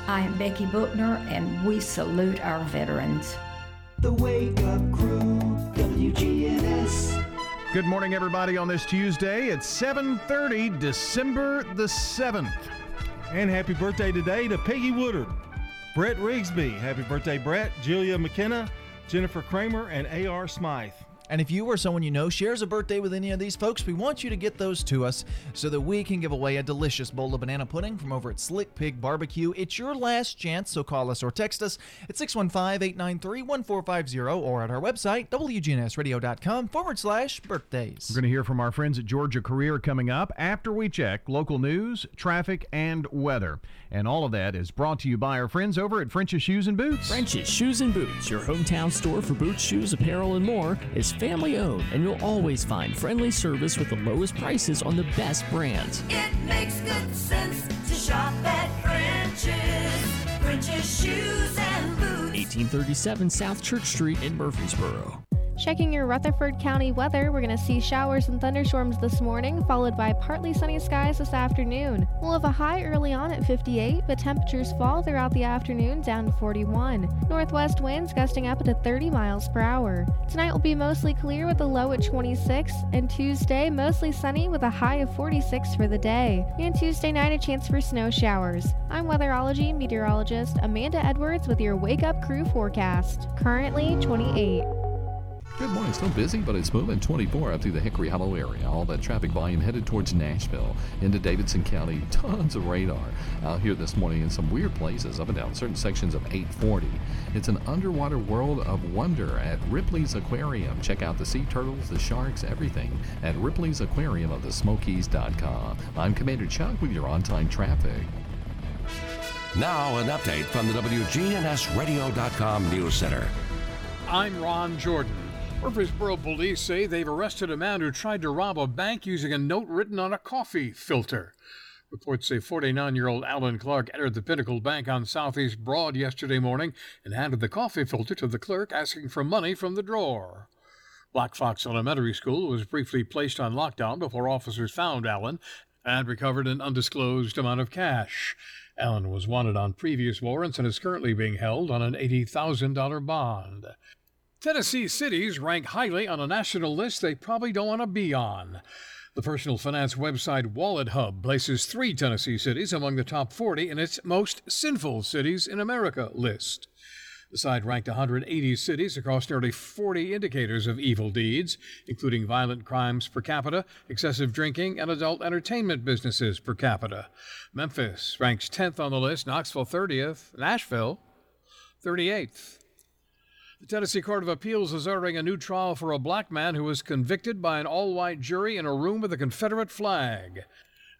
I am Becky Bookner, and we salute our veterans. The Wake Up Crew, WGNS. Good morning, everybody, on this Tuesday. It's 7.30, December the 7th. And happy birthday today to Peggy Woodard, Brett Rigsby. Happy birthday, Brett. Julia McKenna, Jennifer Kramer, and A.R. Smythe. And if you or someone you know shares a birthday with any of these folks, we want you to get those to us so that we can give away a delicious bowl of banana pudding from over at Slick Pig Barbecue. It's your last chance, so call us or text us at 615 893 1450 or at our website, wgnsradio.com forward slash birthdays. We're going to hear from our friends at Georgia Career coming up after we check local news, traffic, and weather. And all of that is brought to you by our friends over at French's Shoes and Boots. French's Shoes and Boots, your hometown store for boots, shoes, apparel, and more, is family owned, and you'll always find friendly service with the lowest prices on the best brands. It makes good sense to shop at French's. French's Shoes and Boots. 1837 South Church Street in Murfreesboro. Checking your Rutherford County weather, we're going to see showers and thunderstorms this morning, followed by partly sunny skies this afternoon. We'll have a high early on at 58, but temperatures fall throughout the afternoon down to 41. Northwest winds gusting up to 30 miles per hour. Tonight will be mostly clear with a low at 26, and Tuesday mostly sunny with a high of 46 for the day. And Tuesday night, a chance for snow showers. I'm weatherology meteorologist Amanda Edwards with your Wake Up Crew forecast. Currently 28. Good morning. Still busy, but it's moving 24 up through the Hickory Hollow area. All that traffic volume headed towards Nashville into Davidson County. Tons of radar out here this morning in some weird places up and down certain sections of 840. It's an underwater world of wonder at Ripley's Aquarium. Check out the sea turtles, the sharks, everything at Ripley's Aquarium of the Smokies.com. I'm Commander Chuck with your on time traffic. Now, an update from the WGNSradio.com News Center. I'm Ron Jordan. Murfreesboro police say they've arrested a man who tried to rob a bank using a note written on a coffee filter. Reports say 49 year old Alan Clark entered the Pinnacle Bank on Southeast Broad yesterday morning and handed the coffee filter to the clerk, asking for money from the drawer. Black Fox Elementary School was briefly placed on lockdown before officers found Allen and recovered an undisclosed amount of cash. Allen was wanted on previous warrants and is currently being held on an $80,000 bond. Tennessee cities rank highly on a national list they probably don't want to be on. The personal finance website Wallet Hub places three Tennessee cities among the top 40 in its most sinful cities in America list. The site ranked 180 cities across nearly 40 indicators of evil deeds, including violent crimes per capita, excessive drinking, and adult entertainment businesses per capita. Memphis ranks 10th on the list, Knoxville 30th, Nashville 38th. The Tennessee Court of Appeals is ordering a new trial for a black man who was convicted by an all white jury in a room with a Confederate flag.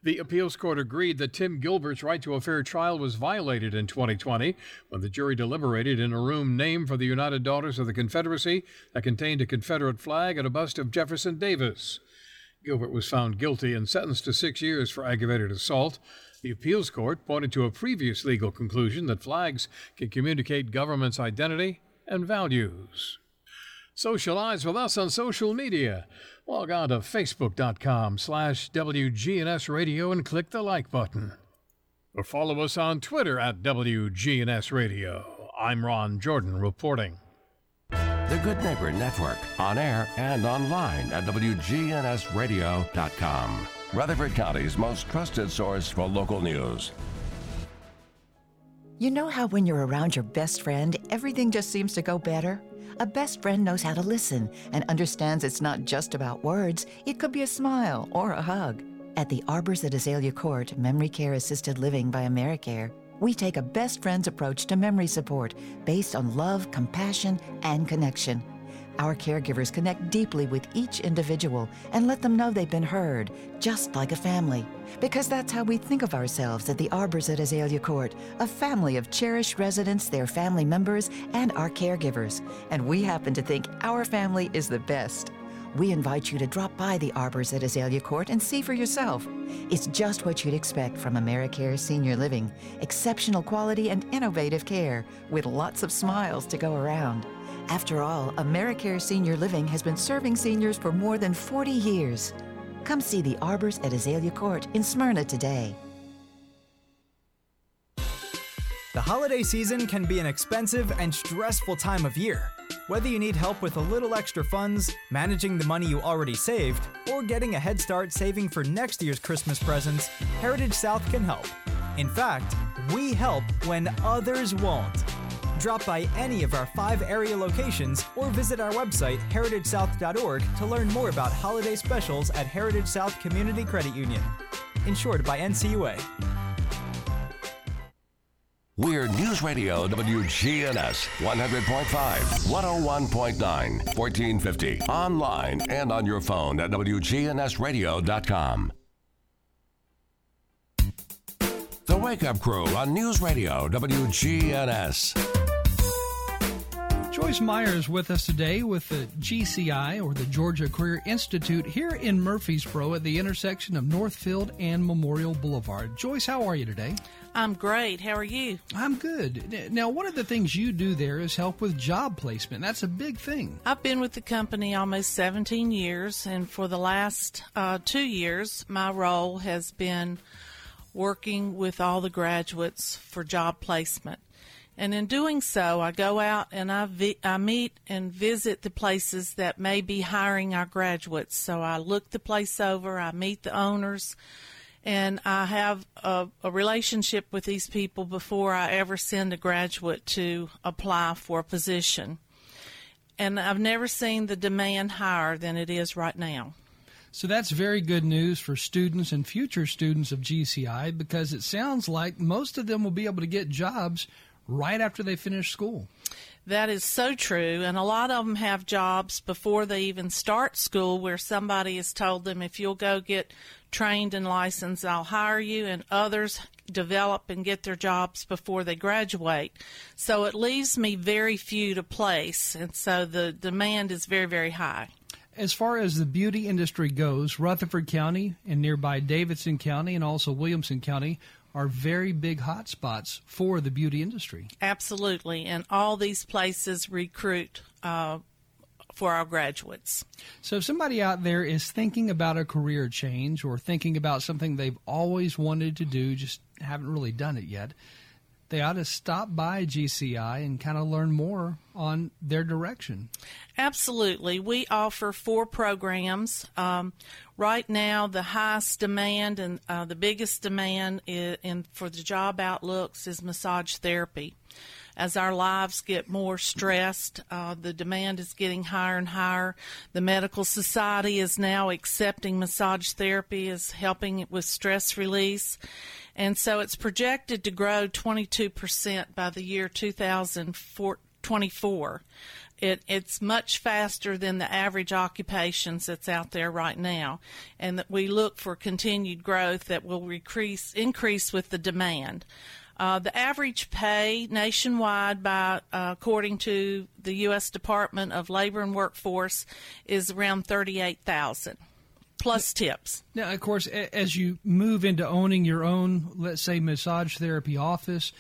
The appeals court agreed that Tim Gilbert's right to a fair trial was violated in 2020 when the jury deliberated in a room named for the United Daughters of the Confederacy that contained a Confederate flag and a bust of Jefferson Davis. Gilbert was found guilty and sentenced to six years for aggravated assault. The appeals court pointed to a previous legal conclusion that flags can communicate government's identity and values. Socialize with us on social media. Log on to facebook.com slash WGNS Radio and click the like button. Or follow us on Twitter at WGNS Radio. I'm Ron Jordan reporting. The Good Neighbor Network, on air and online at WGNSradio.com. Rutherford County's most trusted source for local news. You know how when you're around your best friend, everything just seems to go better? A best friend knows how to listen and understands it's not just about words, it could be a smile or a hug. At the Arbors at Azalea Court Memory Care Assisted Living by AmeriCare, we take a best friend's approach to memory support based on love, compassion, and connection. Our caregivers connect deeply with each individual and let them know they've been heard, just like a family. Because that's how we think of ourselves at the Arbors at Azalea Court a family of cherished residents, their family members, and our caregivers. And we happen to think our family is the best. We invite you to drop by the Arbors at Azalea Court and see for yourself. It's just what you'd expect from AmeriCare Senior Living exceptional quality and innovative care, with lots of smiles to go around. After all, AmeriCare Senior Living has been serving seniors for more than 40 years. Come see the Arbors at Azalea Court in Smyrna today. The holiday season can be an expensive and stressful time of year. Whether you need help with a little extra funds, managing the money you already saved, or getting a head start saving for next year's Christmas presents, Heritage South can help. In fact, we help when others won't. Drop by any of our five area locations or visit our website, heritagesouth.org, to learn more about holiday specials at Heritage South Community Credit Union. Insured by NCUA. We're News Radio WGNS 100.5, 101.9, 1450. Online and on your phone at WGNSradio.com. The Wake Up Crew on News Radio WGNS. Joyce Meyer is with us today with the GCI or the Georgia Career Institute here in Murfreesboro at the intersection of Northfield and Memorial Boulevard. Joyce, how are you today? I'm great. How are you? I'm good. Now, one of the things you do there is help with job placement. That's a big thing. I've been with the company almost 17 years, and for the last uh, two years, my role has been working with all the graduates for job placement. And in doing so, I go out and I, vi- I meet and visit the places that may be hiring our graduates. So I look the place over, I meet the owners, and I have a, a relationship with these people before I ever send a graduate to apply for a position. And I've never seen the demand higher than it is right now. So that's very good news for students and future students of GCI because it sounds like most of them will be able to get jobs right after they finish school. That is so true. And a lot of them have jobs before they even start school where somebody has told them, if you'll go get trained and licensed, I'll hire you. And others develop and get their jobs before they graduate. So it leaves me very few to place. And so the demand is very, very high. As far as the beauty industry goes, Rutherford County and nearby Davidson County and also Williamson County are very big hotspots for the beauty industry. Absolutely. And all these places recruit uh, for our graduates. So, if somebody out there is thinking about a career change or thinking about something they've always wanted to do, just haven't really done it yet, they ought to stop by GCI and kind of learn more on their direction. Absolutely. We offer four programs. Um, right now, the highest demand and uh, the biggest demand is, in, for the job outlooks is massage therapy. As our lives get more stressed, uh, the demand is getting higher and higher. The Medical Society is now accepting massage therapy as helping with stress release. And so it's projected to grow 22% by the year 2024. It, it's much faster than the average occupations that's out there right now, and that we look for continued growth that will increase increase with the demand. Uh, the average pay nationwide, by uh, according to the U.S. Department of Labor and Workforce, is around thirty-eight thousand plus tips. Now, of course, as you move into owning your own, let's say, massage therapy office,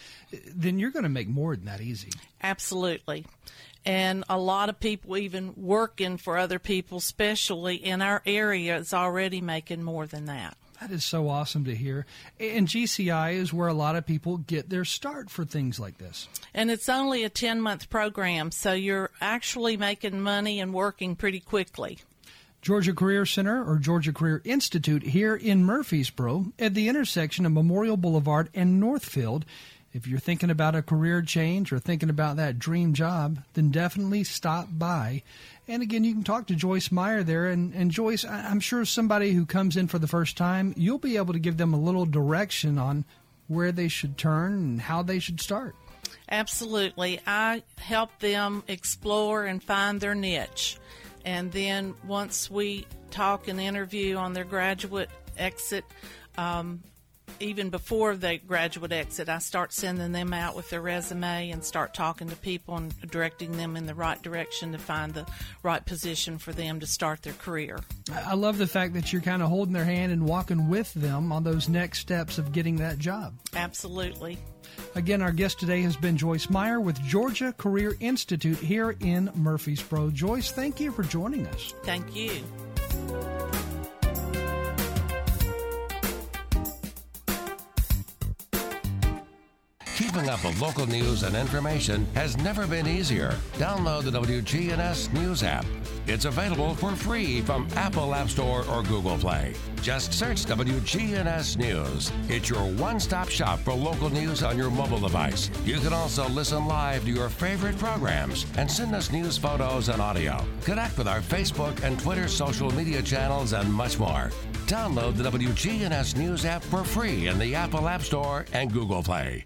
then you're going to make more than that easy. Absolutely. And a lot of people, even working for other people, especially in our area, is already making more than that. That is so awesome to hear. And GCI is where a lot of people get their start for things like this. And it's only a 10 month program, so you're actually making money and working pretty quickly. Georgia Career Center or Georgia Career Institute here in Murfreesboro at the intersection of Memorial Boulevard and Northfield. If you're thinking about a career change or thinking about that dream job, then definitely stop by. And again, you can talk to Joyce Meyer there. And, and Joyce, I'm sure somebody who comes in for the first time, you'll be able to give them a little direction on where they should turn and how they should start. Absolutely. I help them explore and find their niche. And then once we talk and interview on their graduate exit, um, even before the graduate exit, I start sending them out with their resume and start talking to people and directing them in the right direction to find the right position for them to start their career. I love the fact that you're kind of holding their hand and walking with them on those next steps of getting that job. Absolutely. Again, our guest today has been Joyce Meyer with Georgia Career Institute here in Murfreesboro. Joyce, thank you for joining us. Thank you. Keeping up with local news and information has never been easier. Download the WGNS News app. It's available for free from Apple App Store or Google Play. Just search WGNS News. It's your one stop shop for local news on your mobile device. You can also listen live to your favorite programs and send us news photos and audio. Connect with our Facebook and Twitter social media channels and much more. Download the WGNS News app for free in the Apple App Store and Google Play.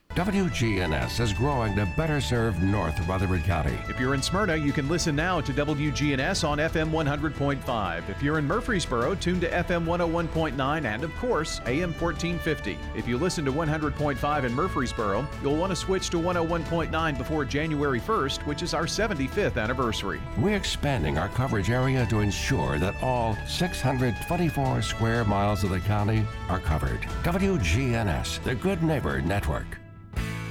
WGNS is growing to better serve North Rutherford County. If you're in Smyrna, you can listen now to WGNS on FM 100.5. If you're in Murfreesboro, tune to FM 101.9 and, of course, AM 1450. If you listen to 100.5 in Murfreesboro, you'll want to switch to 101.9 before January 1st, which is our 75th anniversary. We're expanding our coverage area to ensure that all 624 square miles of the county are covered. WGNS, the Good Neighbor Network.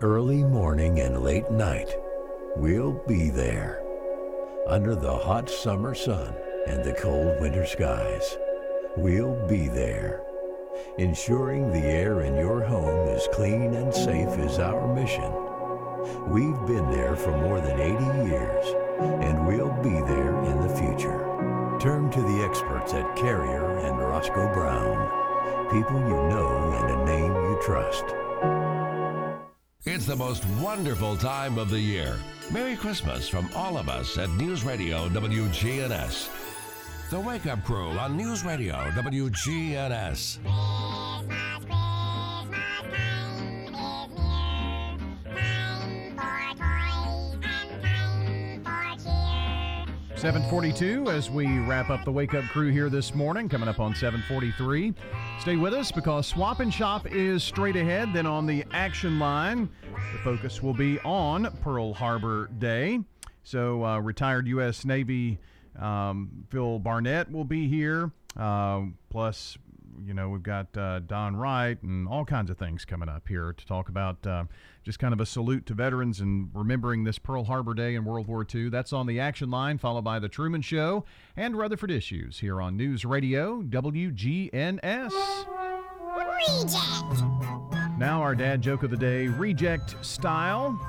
Early morning and late night, we'll be there. Under the hot summer sun and the cold winter skies, we'll be there. Ensuring the air in your home is clean and safe is our mission. We've been there for more than 80 years, and we'll be there in the future. Turn to the experts at Carrier and Roscoe Brown. People you know and a name you trust. It's the most wonderful time of the year. Merry Christmas from all of us at News Radio WGNS. The Wake Up Crew on News Radio WGNS. 742 as we wrap up the wake up crew here this morning coming up on 743 stay with us because swap and shop is straight ahead. Then on the action line the focus will be on pearl harbor day. So uh, retired u.s navy um, phil barnett will be here. Uh, plus you know we've got uh, don wright and all kinds of things coming up here to talk about uh, just kind of a salute to veterans and remembering this Pearl Harbor Day in World War II. That's on the action line, followed by The Truman Show and Rutherford Issues here on News Radio WGNS. Reject. Now, our dad joke of the day, reject style.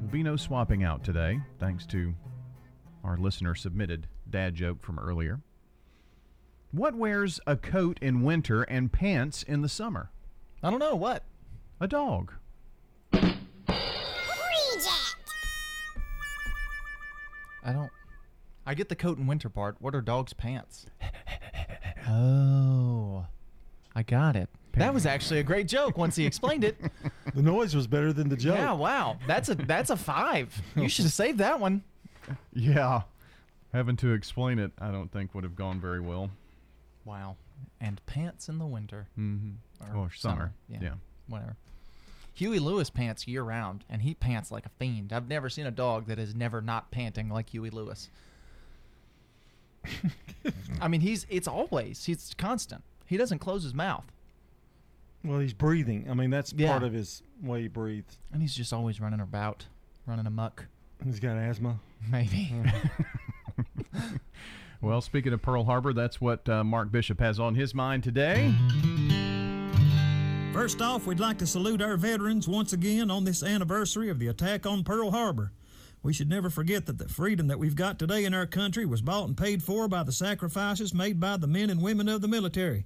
Will be no swapping out today, thanks to our listener submitted dad joke from earlier. What wears a coat in winter and pants in the summer? I don't know. What? A dog. I don't. I get the coat and winter part. What are dogs' pants? oh, I got it. That was actually a great joke once he explained it. The noise was better than the joke. Yeah, wow. That's a that's a five. You should have saved that one. Yeah. Having to explain it, I don't think would have gone very well. Wow. And pants in the winter. Mm-hmm. Or summer. Yeah. Yeah. Whatever. Huey Lewis pants year round, and he pants like a fiend. I've never seen a dog that is never not panting like Huey Lewis. I mean, he's it's always he's constant. He doesn't close his mouth, Well, he's breathing. I mean, that's Yeah. part of his way he breathes. and he's just always running about, running amok. He's got asthma. Maybe. Well, speaking of Pearl Harbor, that's what uh, Mark Bishop has on his mind today. First off, we'd like to salute our veterans once again on this anniversary of the attack on Pearl Harbor. We should never forget that the freedom that we've got today in our country was bought and paid for by the sacrifices made by the men and women of the military.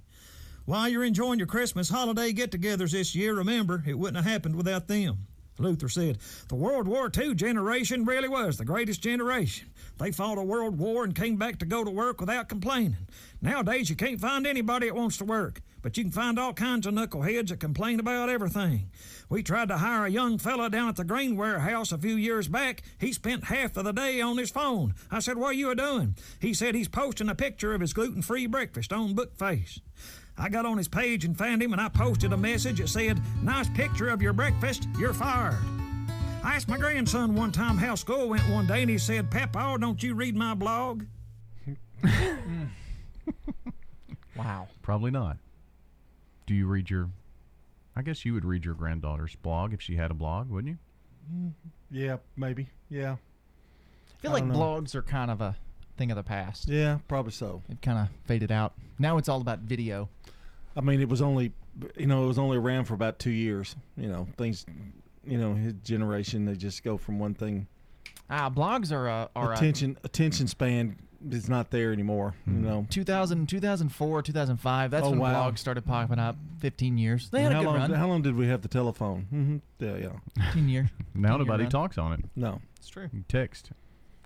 While you're enjoying your Christmas holiday get togethers this year, remember, it wouldn't have happened without them. Luther said, The World War II generation really was the greatest generation. They fought a world war and came back to go to work without complaining. Nowadays, you can't find anybody that wants to work, but you can find all kinds of knuckleheads that complain about everything. We tried to hire a young fella down at the grain warehouse a few years back. He spent half of the day on his phone. I said, What are you a doing? He said he's posting a picture of his gluten free breakfast on Bookface. I got on his page and found him, and I posted a message that said, Nice picture of your breakfast, you're fired. I asked my grandson one time how school went one day, and he said, Papa, don't you read my blog? Wow. Probably not. Do you read your? I guess you would read your granddaughter's blog if she had a blog, wouldn't you? Yeah, maybe. Yeah. I feel I like blogs are kind of a thing of the past. Yeah, probably so. It kind of faded out. Now it's all about video. I mean, it was only, you know, it was only around for about two years. You know, things, you know, his generation they just go from one thing. Ah, blogs are uh, are attention attention span is not there anymore. You know, 2000, 2004, 2005. That's Oh, when wow. blogs started popping up. 15 years. They had how a good long? run. How long did we have the telephone? Mm-hmm. Yeah, yeah. 15 years. Now 10 nobody run. talks on it. No. It's true. You text,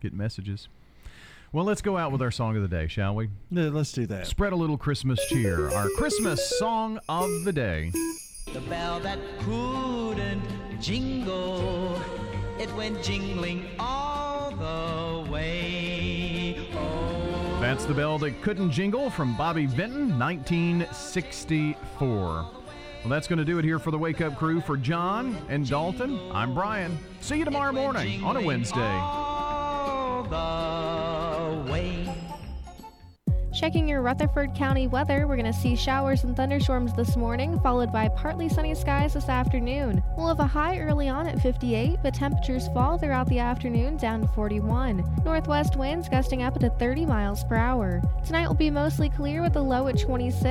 get messages. Well, let's go out with our song of the day, shall we? Yeah, let's do that. Spread a little Christmas cheer. Our Christmas song of the day. The bell that couldn't jingle, it went jingling all the way. That's the bell that couldn't jingle from Bobby Vinton, 1964. Well, that's going to do it here for the Wake Up Crew. For John and Dalton, I'm Brian. See you tomorrow morning on a Wednesday. Checking your Rutherford County weather, we're going to see showers and thunderstorms this morning, followed by partly sunny skies this afternoon. We'll have a high early on at 58, but temperatures fall throughout the afternoon down to 41. Northwest winds gusting up to 30 miles per hour. Tonight will be mostly clear with a low at 26.